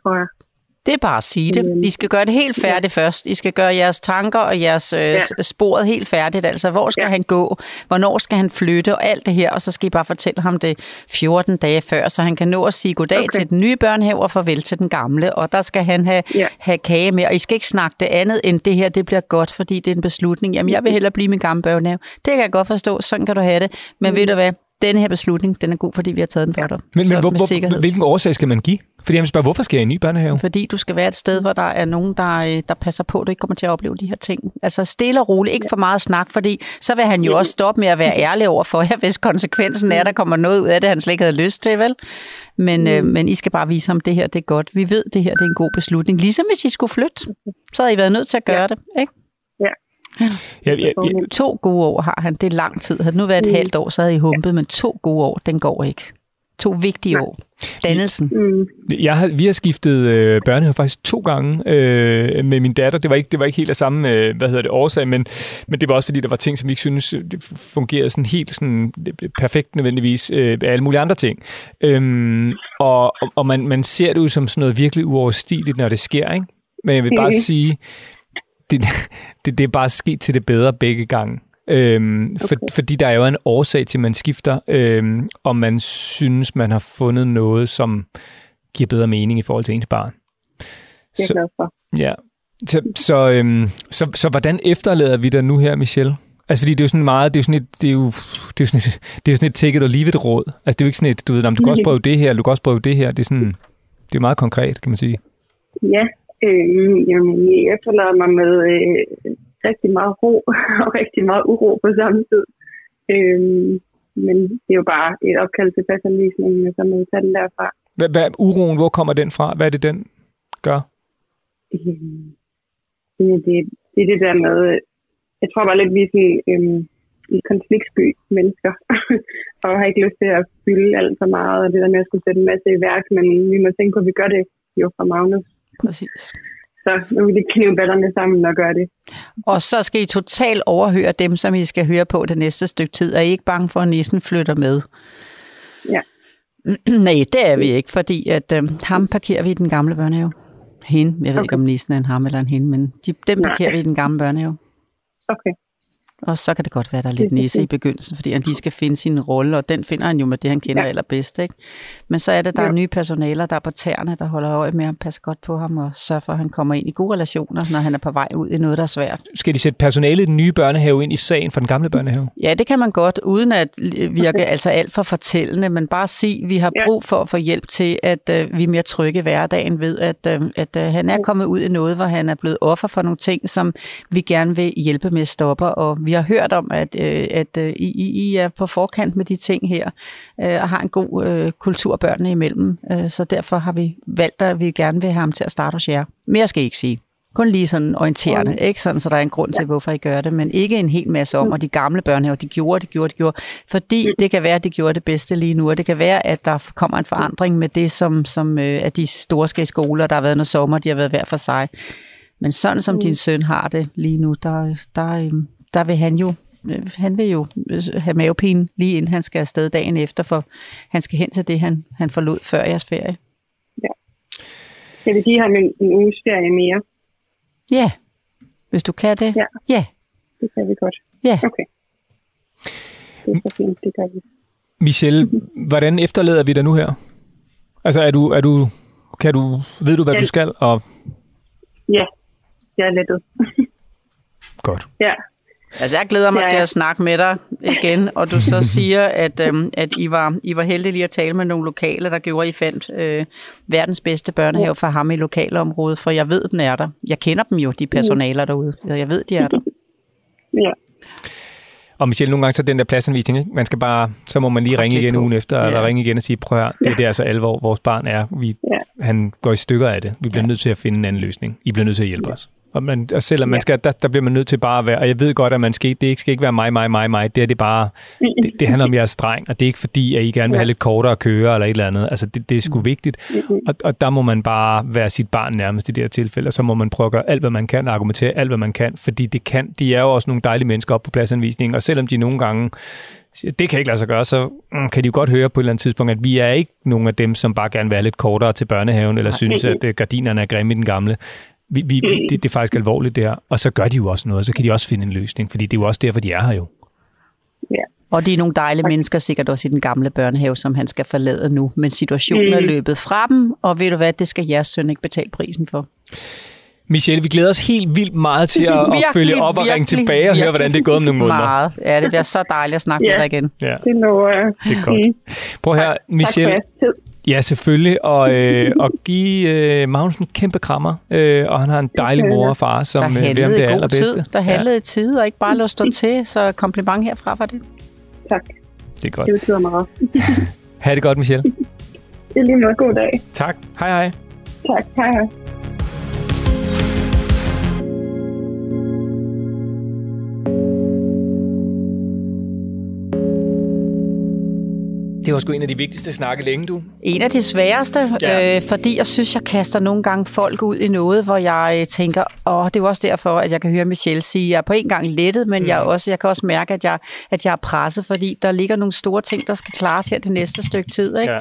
tror jeg. Det er bare at sige det. I skal gøre det helt færdigt ja. først. I skal gøre jeres tanker og jeres øh, ja. sporet helt færdigt. Altså, hvor skal ja. han gå? Hvornår skal han flytte? Og alt det her. Og så skal I bare fortælle ham det 14 dage før, så han kan nå at sige goddag okay. til den nye børnehave og farvel til den gamle. Og der skal han have, ja. have kage med. Og I skal ikke snakke det andet end det her. Det bliver godt, fordi det er en beslutning. Jamen, jeg vil hellere blive min gamle børnehave. Det kan jeg godt forstå. Sådan kan du have det. Men mm. ved du hvad? Denne her beslutning, den er god, fordi vi har taget den for dig. Men, men hvor, hvor, hvilken årsag skal man give? Fordi jeg vil spørge, hvorfor skal jeg i en ny børnehave? Fordi du skal være et sted, hvor der er nogen, der, øh, der passer på, at du ikke kommer til at opleve de her ting. Altså stille og roligt, ikke for meget snak, fordi så vil han jo også stoppe med at være ærlig over for jer, hvis konsekvensen er, at der kommer noget ud af det, han slet ikke havde lyst til, vel? Men, øh, men I skal bare vise ham, det her det er godt. Vi ved, at det her det er en god beslutning. Ligesom hvis I skulle flytte, så havde I været nødt til at gøre det, ikke? Ja. Jeg, jeg, jeg, To gode år har han. Det er lang tid. Havde det nu været et halvt år, så havde I humpet, men to gode år, den går ikke. To vigtige år. Dannelsen. Mm. jeg har, vi har skiftet øh, børnehave faktisk to gange øh, med min datter. Det var ikke, det var ikke helt af samme øh, hvad hedder det, årsag, men, men det var også fordi, der var ting, som vi ikke synes øh, det fungerede sådan helt sådan, perfekt nødvendigvis øh, af alle mulige andre ting. Øhm, og og, man, man ser det ud som sådan noget virkelig uoverstigeligt, når det sker. Ikke? Men jeg vil bare Mhm. sige, det, det, det er bare sket til det bedre begge gange. Øhm, for, fordi der er jo en årsag til, at man skifter, øhm, og man synes, man har fundet noget, som giver bedre mening i forhold til ens barn. Det er Så, glad for. ja. Så, så, øhm, så, så hvordan efterlader vi dig nu her, Michelle? Altså, fordi det er jo sådan meget, det er jo sådan et, det er jo, det er sådan et, det er sådan et or leave it råd. Altså, det er jo ikke sådan et, du ved, "Nå, men du kan også prøve det her, du kan også prøve det her. Det er sådan, det er meget konkret, kan man sige. Ja, øh, jamen, jeg efterlader mig med øh, rigtig meget ro og rigtig meget uro på samme tid. Øh, men det er jo bare et opkald til passanvisningen, og så må vi tage den derfra. Hvad, hvad, uroen, hvor kommer den fra? Hvad er det, den gør? Øh, det, det er det der med, jeg tror bare lidt, vi er sådan øh, i konfliktsky mennesker, og har ikke lyst til at fylde alt for meget, og det der med at skulle sætte en masse i værk, men vi må tænke på, at vi gør det jo fra Magnus. Præcis. Så nu vil de knive ballerne sammen og gøre det. Og så skal I totalt overhøre dem, som I skal høre på det næste stykke tid. Er I ikke bange for, at nissen flytter med? Ja. Nej, det er vi ikke, fordi at øh, ham parkerer vi i den gamle børnehave. Hende, jeg ved okay. ikke, om nissen er en ham eller en hende, men de, dem Nej. parkerer vi i den gamle børnehave. Okay. Og så kan det godt være, der er lidt nisse i begyndelsen, fordi han lige skal finde sin rolle, og den finder han jo med det, han kender ja. Ja. allerbedst. Ikke? Men så er det, der er Jo. nye personaler, der er på tæerne, der holder øje med ham, passer godt på ham og sørger for, at han kommer ind i gode relationer, når han er på vej ud i noget, der er svært. Skal de sætte personalet i den nye børnehave ind i sagen for den gamle børnehave? Ja, det kan man godt, uden at virke altså alt for fortællende, men bare sige, at vi har Ja. brug for at få hjælp til, at øh, vi er mere trygge i hverdagen ved, at, øh, at øh, han er kommet ud i noget, hvor han er blevet offer for nogle ting, som vi gerne vil hjælpe med at stoppe. Og vi har hørt om, at, øh, at øh, I, I I er på forkant med de ting her, øh, og har en god øh, kultur børnene imellem. Øh, så derfor har vi valgt, at vi gerne vil have ham til at starte hos jer. Mere skal I ikke sige. Kun lige sådan orienterende, ikke sådan, så der er en grund til, hvorfor I gør det, men ikke en hel masse om, og de gamle børnehaver, de gjorde, de gjorde, de gjorde, fordi det kan være, at de gjorde det bedste lige nu, og det kan være, at der kommer en forandring med det, som, som øh, at de store skal i skole, og der har været noget sommer, de har været hver for sig. Men sådan som din søn har det lige nu, der, der, øh, der vil han jo øh, han vil jo øh, have mavepine lige inden han skal afsted dagen efter, for han skal hen til det, han, han forlod før jeres ferie. Skal vi give ham en, en uges ferie mere? Ja, hvis du kan det. Ja. ja. Det kan vi godt. ja. Okay. Det er så fint, det gør vi. Michelle, hvordan efterlader vi dig nu her? Altså, er du, er du, kan du, ved du, hvad Ja. du skal? Og Ja, jeg er lettet. godt. ja, Altså, jeg glæder mig Ja, ja, ja. til at snakke med dig igen, og du så siger, at, øhm, at I, var, I var heldige lige at tale med nogle lokale, der gjorde, at I fandt øh, verdens bedste børnehave for ham i lokalområdet, for jeg ved, den er der. Jeg kender dem jo, de personaler derude, så jeg ved, de er der. ja. Og Michelle, nogle gange så den der pladsanvisning, ikke? man skal bare, så må man lige Press ringe igen på. ugen efter, eller Ja. ringe igen og sige, prøv høre, det er der så alvor, vores barn er. Vi, Ja. Han går i stykker af det. Vi bliver nødt til at finde en anden løsning. I bliver nødt til at hjælpe os. Og, man, og selvom man Ja. skal, der, der bliver man nødt til bare at være, og jeg ved godt, at man skal, det ikke skal ikke være mig, mig, mig, mig. Det er det bare, det, det handler om jeres streng, og det er ikke fordi, at I gerne vil have lidt kortere at køre eller et eller andet. Altså, det, det er sgu vigtigt. Og, og der må man bare være sit barn nærmest i det her tilfælde, og så må man prøve at gøre alt, hvad man kan, og argumentere alt, hvad man kan, fordi det kan, de er jo også nogle dejlige mennesker op på pladsanvisningen, og selvom de nogle gange siger, det kan ikke lade sig gøre, så mm, kan de jo godt høre på et eller andet tidspunkt, at vi er ikke nogen af dem, som bare gerne vil have lidt kortere til børnehaven, eller synes, at øh, gardinerne er grimme i den gamle. Vi, vi, vi, det, det er faktisk alvorligt, det her. Og så gør de jo også noget, så kan de også finde en løsning, fordi det er jo også derfor, de er her jo. ja. Og de er nogle dejlige mennesker, sikkert også i den gamle børnehave, som han skal forlade nu. Men situationen er Mm. løbet fra dem, og ved du hvad, det skal jeres søn ikke betale prisen for. Michelle, vi glæder os helt vildt meget til at, at Virkelig, følge op og ringe virkelig, tilbage og høre, hvordan det er gået om nogle måneder. Meget. Ja, det bliver så dejligt at snakke Ja. med dig igen. Ja, Det lover jeg. det er godt. Prøv her, Tak for Michelle. jeres tid. Ja, selvfølgelig. Og, øh, og give øh, Magnus en kæmpe krammer. Øh, og han har en dejlig mor og far, som Der øh, ham handlede det god allerbedste. tid. Der handlede i tide, og ikke bare lade stå til. Så kompliment herfra for det. Tak. Ja, det er godt. Det betyder meget. Ha' det godt, Michelle. Det er lige meget god dag. Tak. Hej hej. Tak. Hej hej. Det var sgu en af de vigtigste snakke længe, du. En af de sværeste, Ja. øh, fordi jeg synes, jeg kaster nogle gange folk ud i noget, hvor jeg øh, tænker, åh, det er også derfor, at jeg kan høre Michelle sige, at jeg er på en gang lettet, men mm. jeg, også, jeg kan også mærke, at jeg, at jeg er presset, fordi der ligger nogle store ting, der skal klares her det næste stykke tid. Ikke? Ja.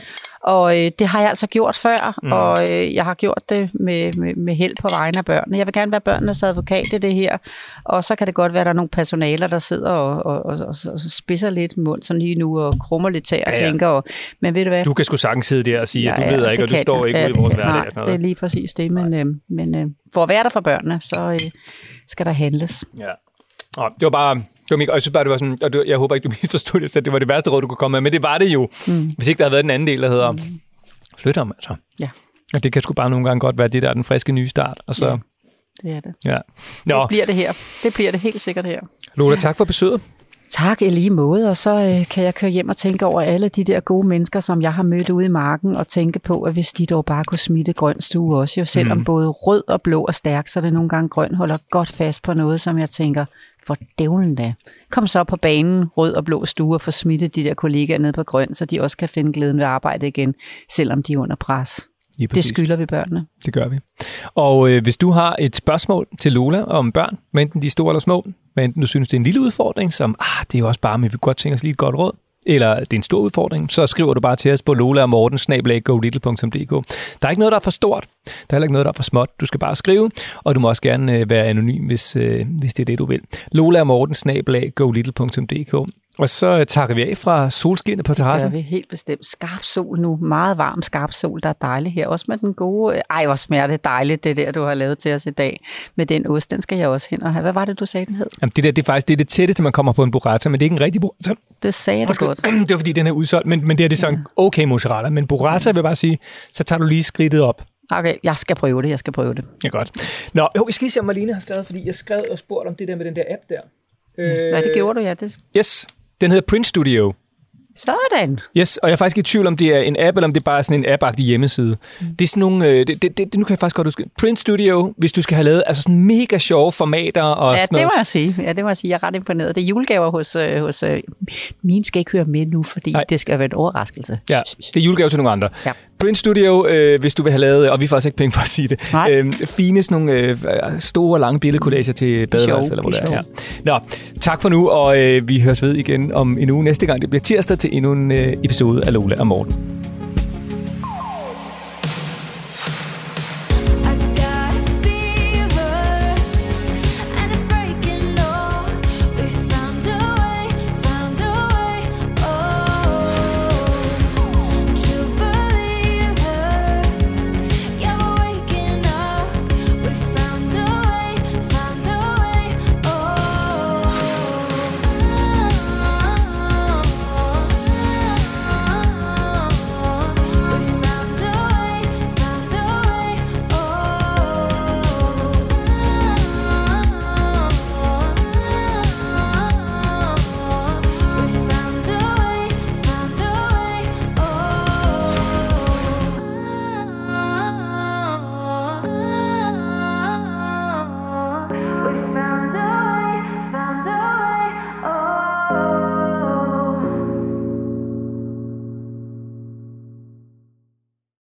Og øh, det har jeg altså gjort før, Mm. og øh, jeg har gjort det med, med, med held på vegne af børnene. Jeg vil gerne være børnenes advokat i det her, og så kan det godt være, at der er nogle personaler, der sidder og, og, og, og, og spidser lidt mund sådan lige nu og krummer lidt tær og Ja, ja. tænker, og, men ved du hvad? Du kan sgu sagtens sidde der og sige, at du Ja, ved ja, ikke, og du kan står ikke Ja, ude i vores hverdag. Nej, og det er lige præcis det, men, øh, men øh, for at være der for børnene, så øh, skal der handles. Ja. Nå, det var bare... Det var mega, og jeg synes bare, det var sådan, og du, jeg håber ikke, du misforstod det, så det var det værste råd, du kunne komme med, men det var det jo, mm. hvis ikke der havde været den anden del, der hedder, mm. flyt om, altså. Ja. Og det kan sgu bare nogle gange godt være det der, er den friske nye start, og så, Ja. Det er det. ja. Nå, Det bliver det her. Det bliver det helt sikkert her. Lola, tak for besøget. Tak i lige måde, og så øh, kan jeg køre hjem og tænke over alle de der gode mennesker, som jeg har mødt ude i marken, og tænke på, at hvis de dog bare kunne smitte grøn stue også, jo selvom Mm. både rød og blå er stærk, så det nogle gange grøn holder godt fast på noget, som jeg tænker, for dævlen da. Kom så på banen, rød og blå stue, og få smittet de der kollegaer ned på grøn, så de også kan finde glæden ved arbejde igen, selvom de er under pres. Lige Det skylder vi børnene. Det gør vi. Og øh, hvis du har et spørgsmål til Lola om børn, enten de er store eller små, hvad enten du synes, det er en lille udfordring, som, ah, det er jo også bare, men vi kunne godt tænke os lige et godt råd, eller det er en stor udfordring, så skriver du bare til os på lola og morten, Der er ikke noget, der er for stort. Der er heller ikke noget, der er for småt. Du skal bare skrive, og du må også gerne øh, være anonym, hvis, øh, hvis det er det, du vil. Lola og morten, og så øh, takker vi af fra solskinnet på gør terrassen. vi helt bestemt. Skarp sol nu. Meget varm, skarp sol. Der er dejligt her. Også med den gode... Ej, hvor smager det dejligt, det der, du har lavet til os i dag. Med den ost, den skal jeg også hen og have. Hvad var det, du sagde, den hed? Jamen, det der, det er faktisk det, er det tætteste, man kommer på en burrata, men det er ikke en rigtig burrata. Det sagde du godt. Det var fordi, den er udsolgt, men, men det er det så en okay mozzarella. Men burrata vil jeg bare sige, så tager du lige skridtet op. Okay, jeg skal prøve det. Jeg skal prøve det. Ja, godt. Nå, jo, vi skal lige se, om Marlene har skrevet, fordi jeg skrev og spurgte om det der med den der app der. Øh, Hvad det gjorde du, ja? Det... Yes, den hedder Print Studio. Sådan. Yes, og jeg er faktisk i tvivl, om det er en app, eller om det er bare sådan en app hjemmeside. Mm. Det er sådan nogle, øh, det, det, det, nu kan jeg faktisk godt huske, Print Studio, hvis du skal have lavet altså sådan mega sjove formater og Ja, sådan det noget. må jeg sige. Ja, det må jeg sige. Jeg er ret imponeret. Det er julegaver hos... Øh, hos øh, mine skal ikke høre med nu, fordi Nej. Det skal være en overraskelse. Ja, det er julegave til nogle andre. Ja. Print Studio, øh, hvis du vil have lavet, og vi får altså ikke penge for at sige det, Nej. øh, fine sådan nogle øh, store, lange billedkollager til badeværelset, eller hvor de det er. Ja. Nå, tak for nu, og øh, vi høres ved igen om en uge næste gang. Det bliver tirsdag til endnu en øh, episode af Lola og Morten.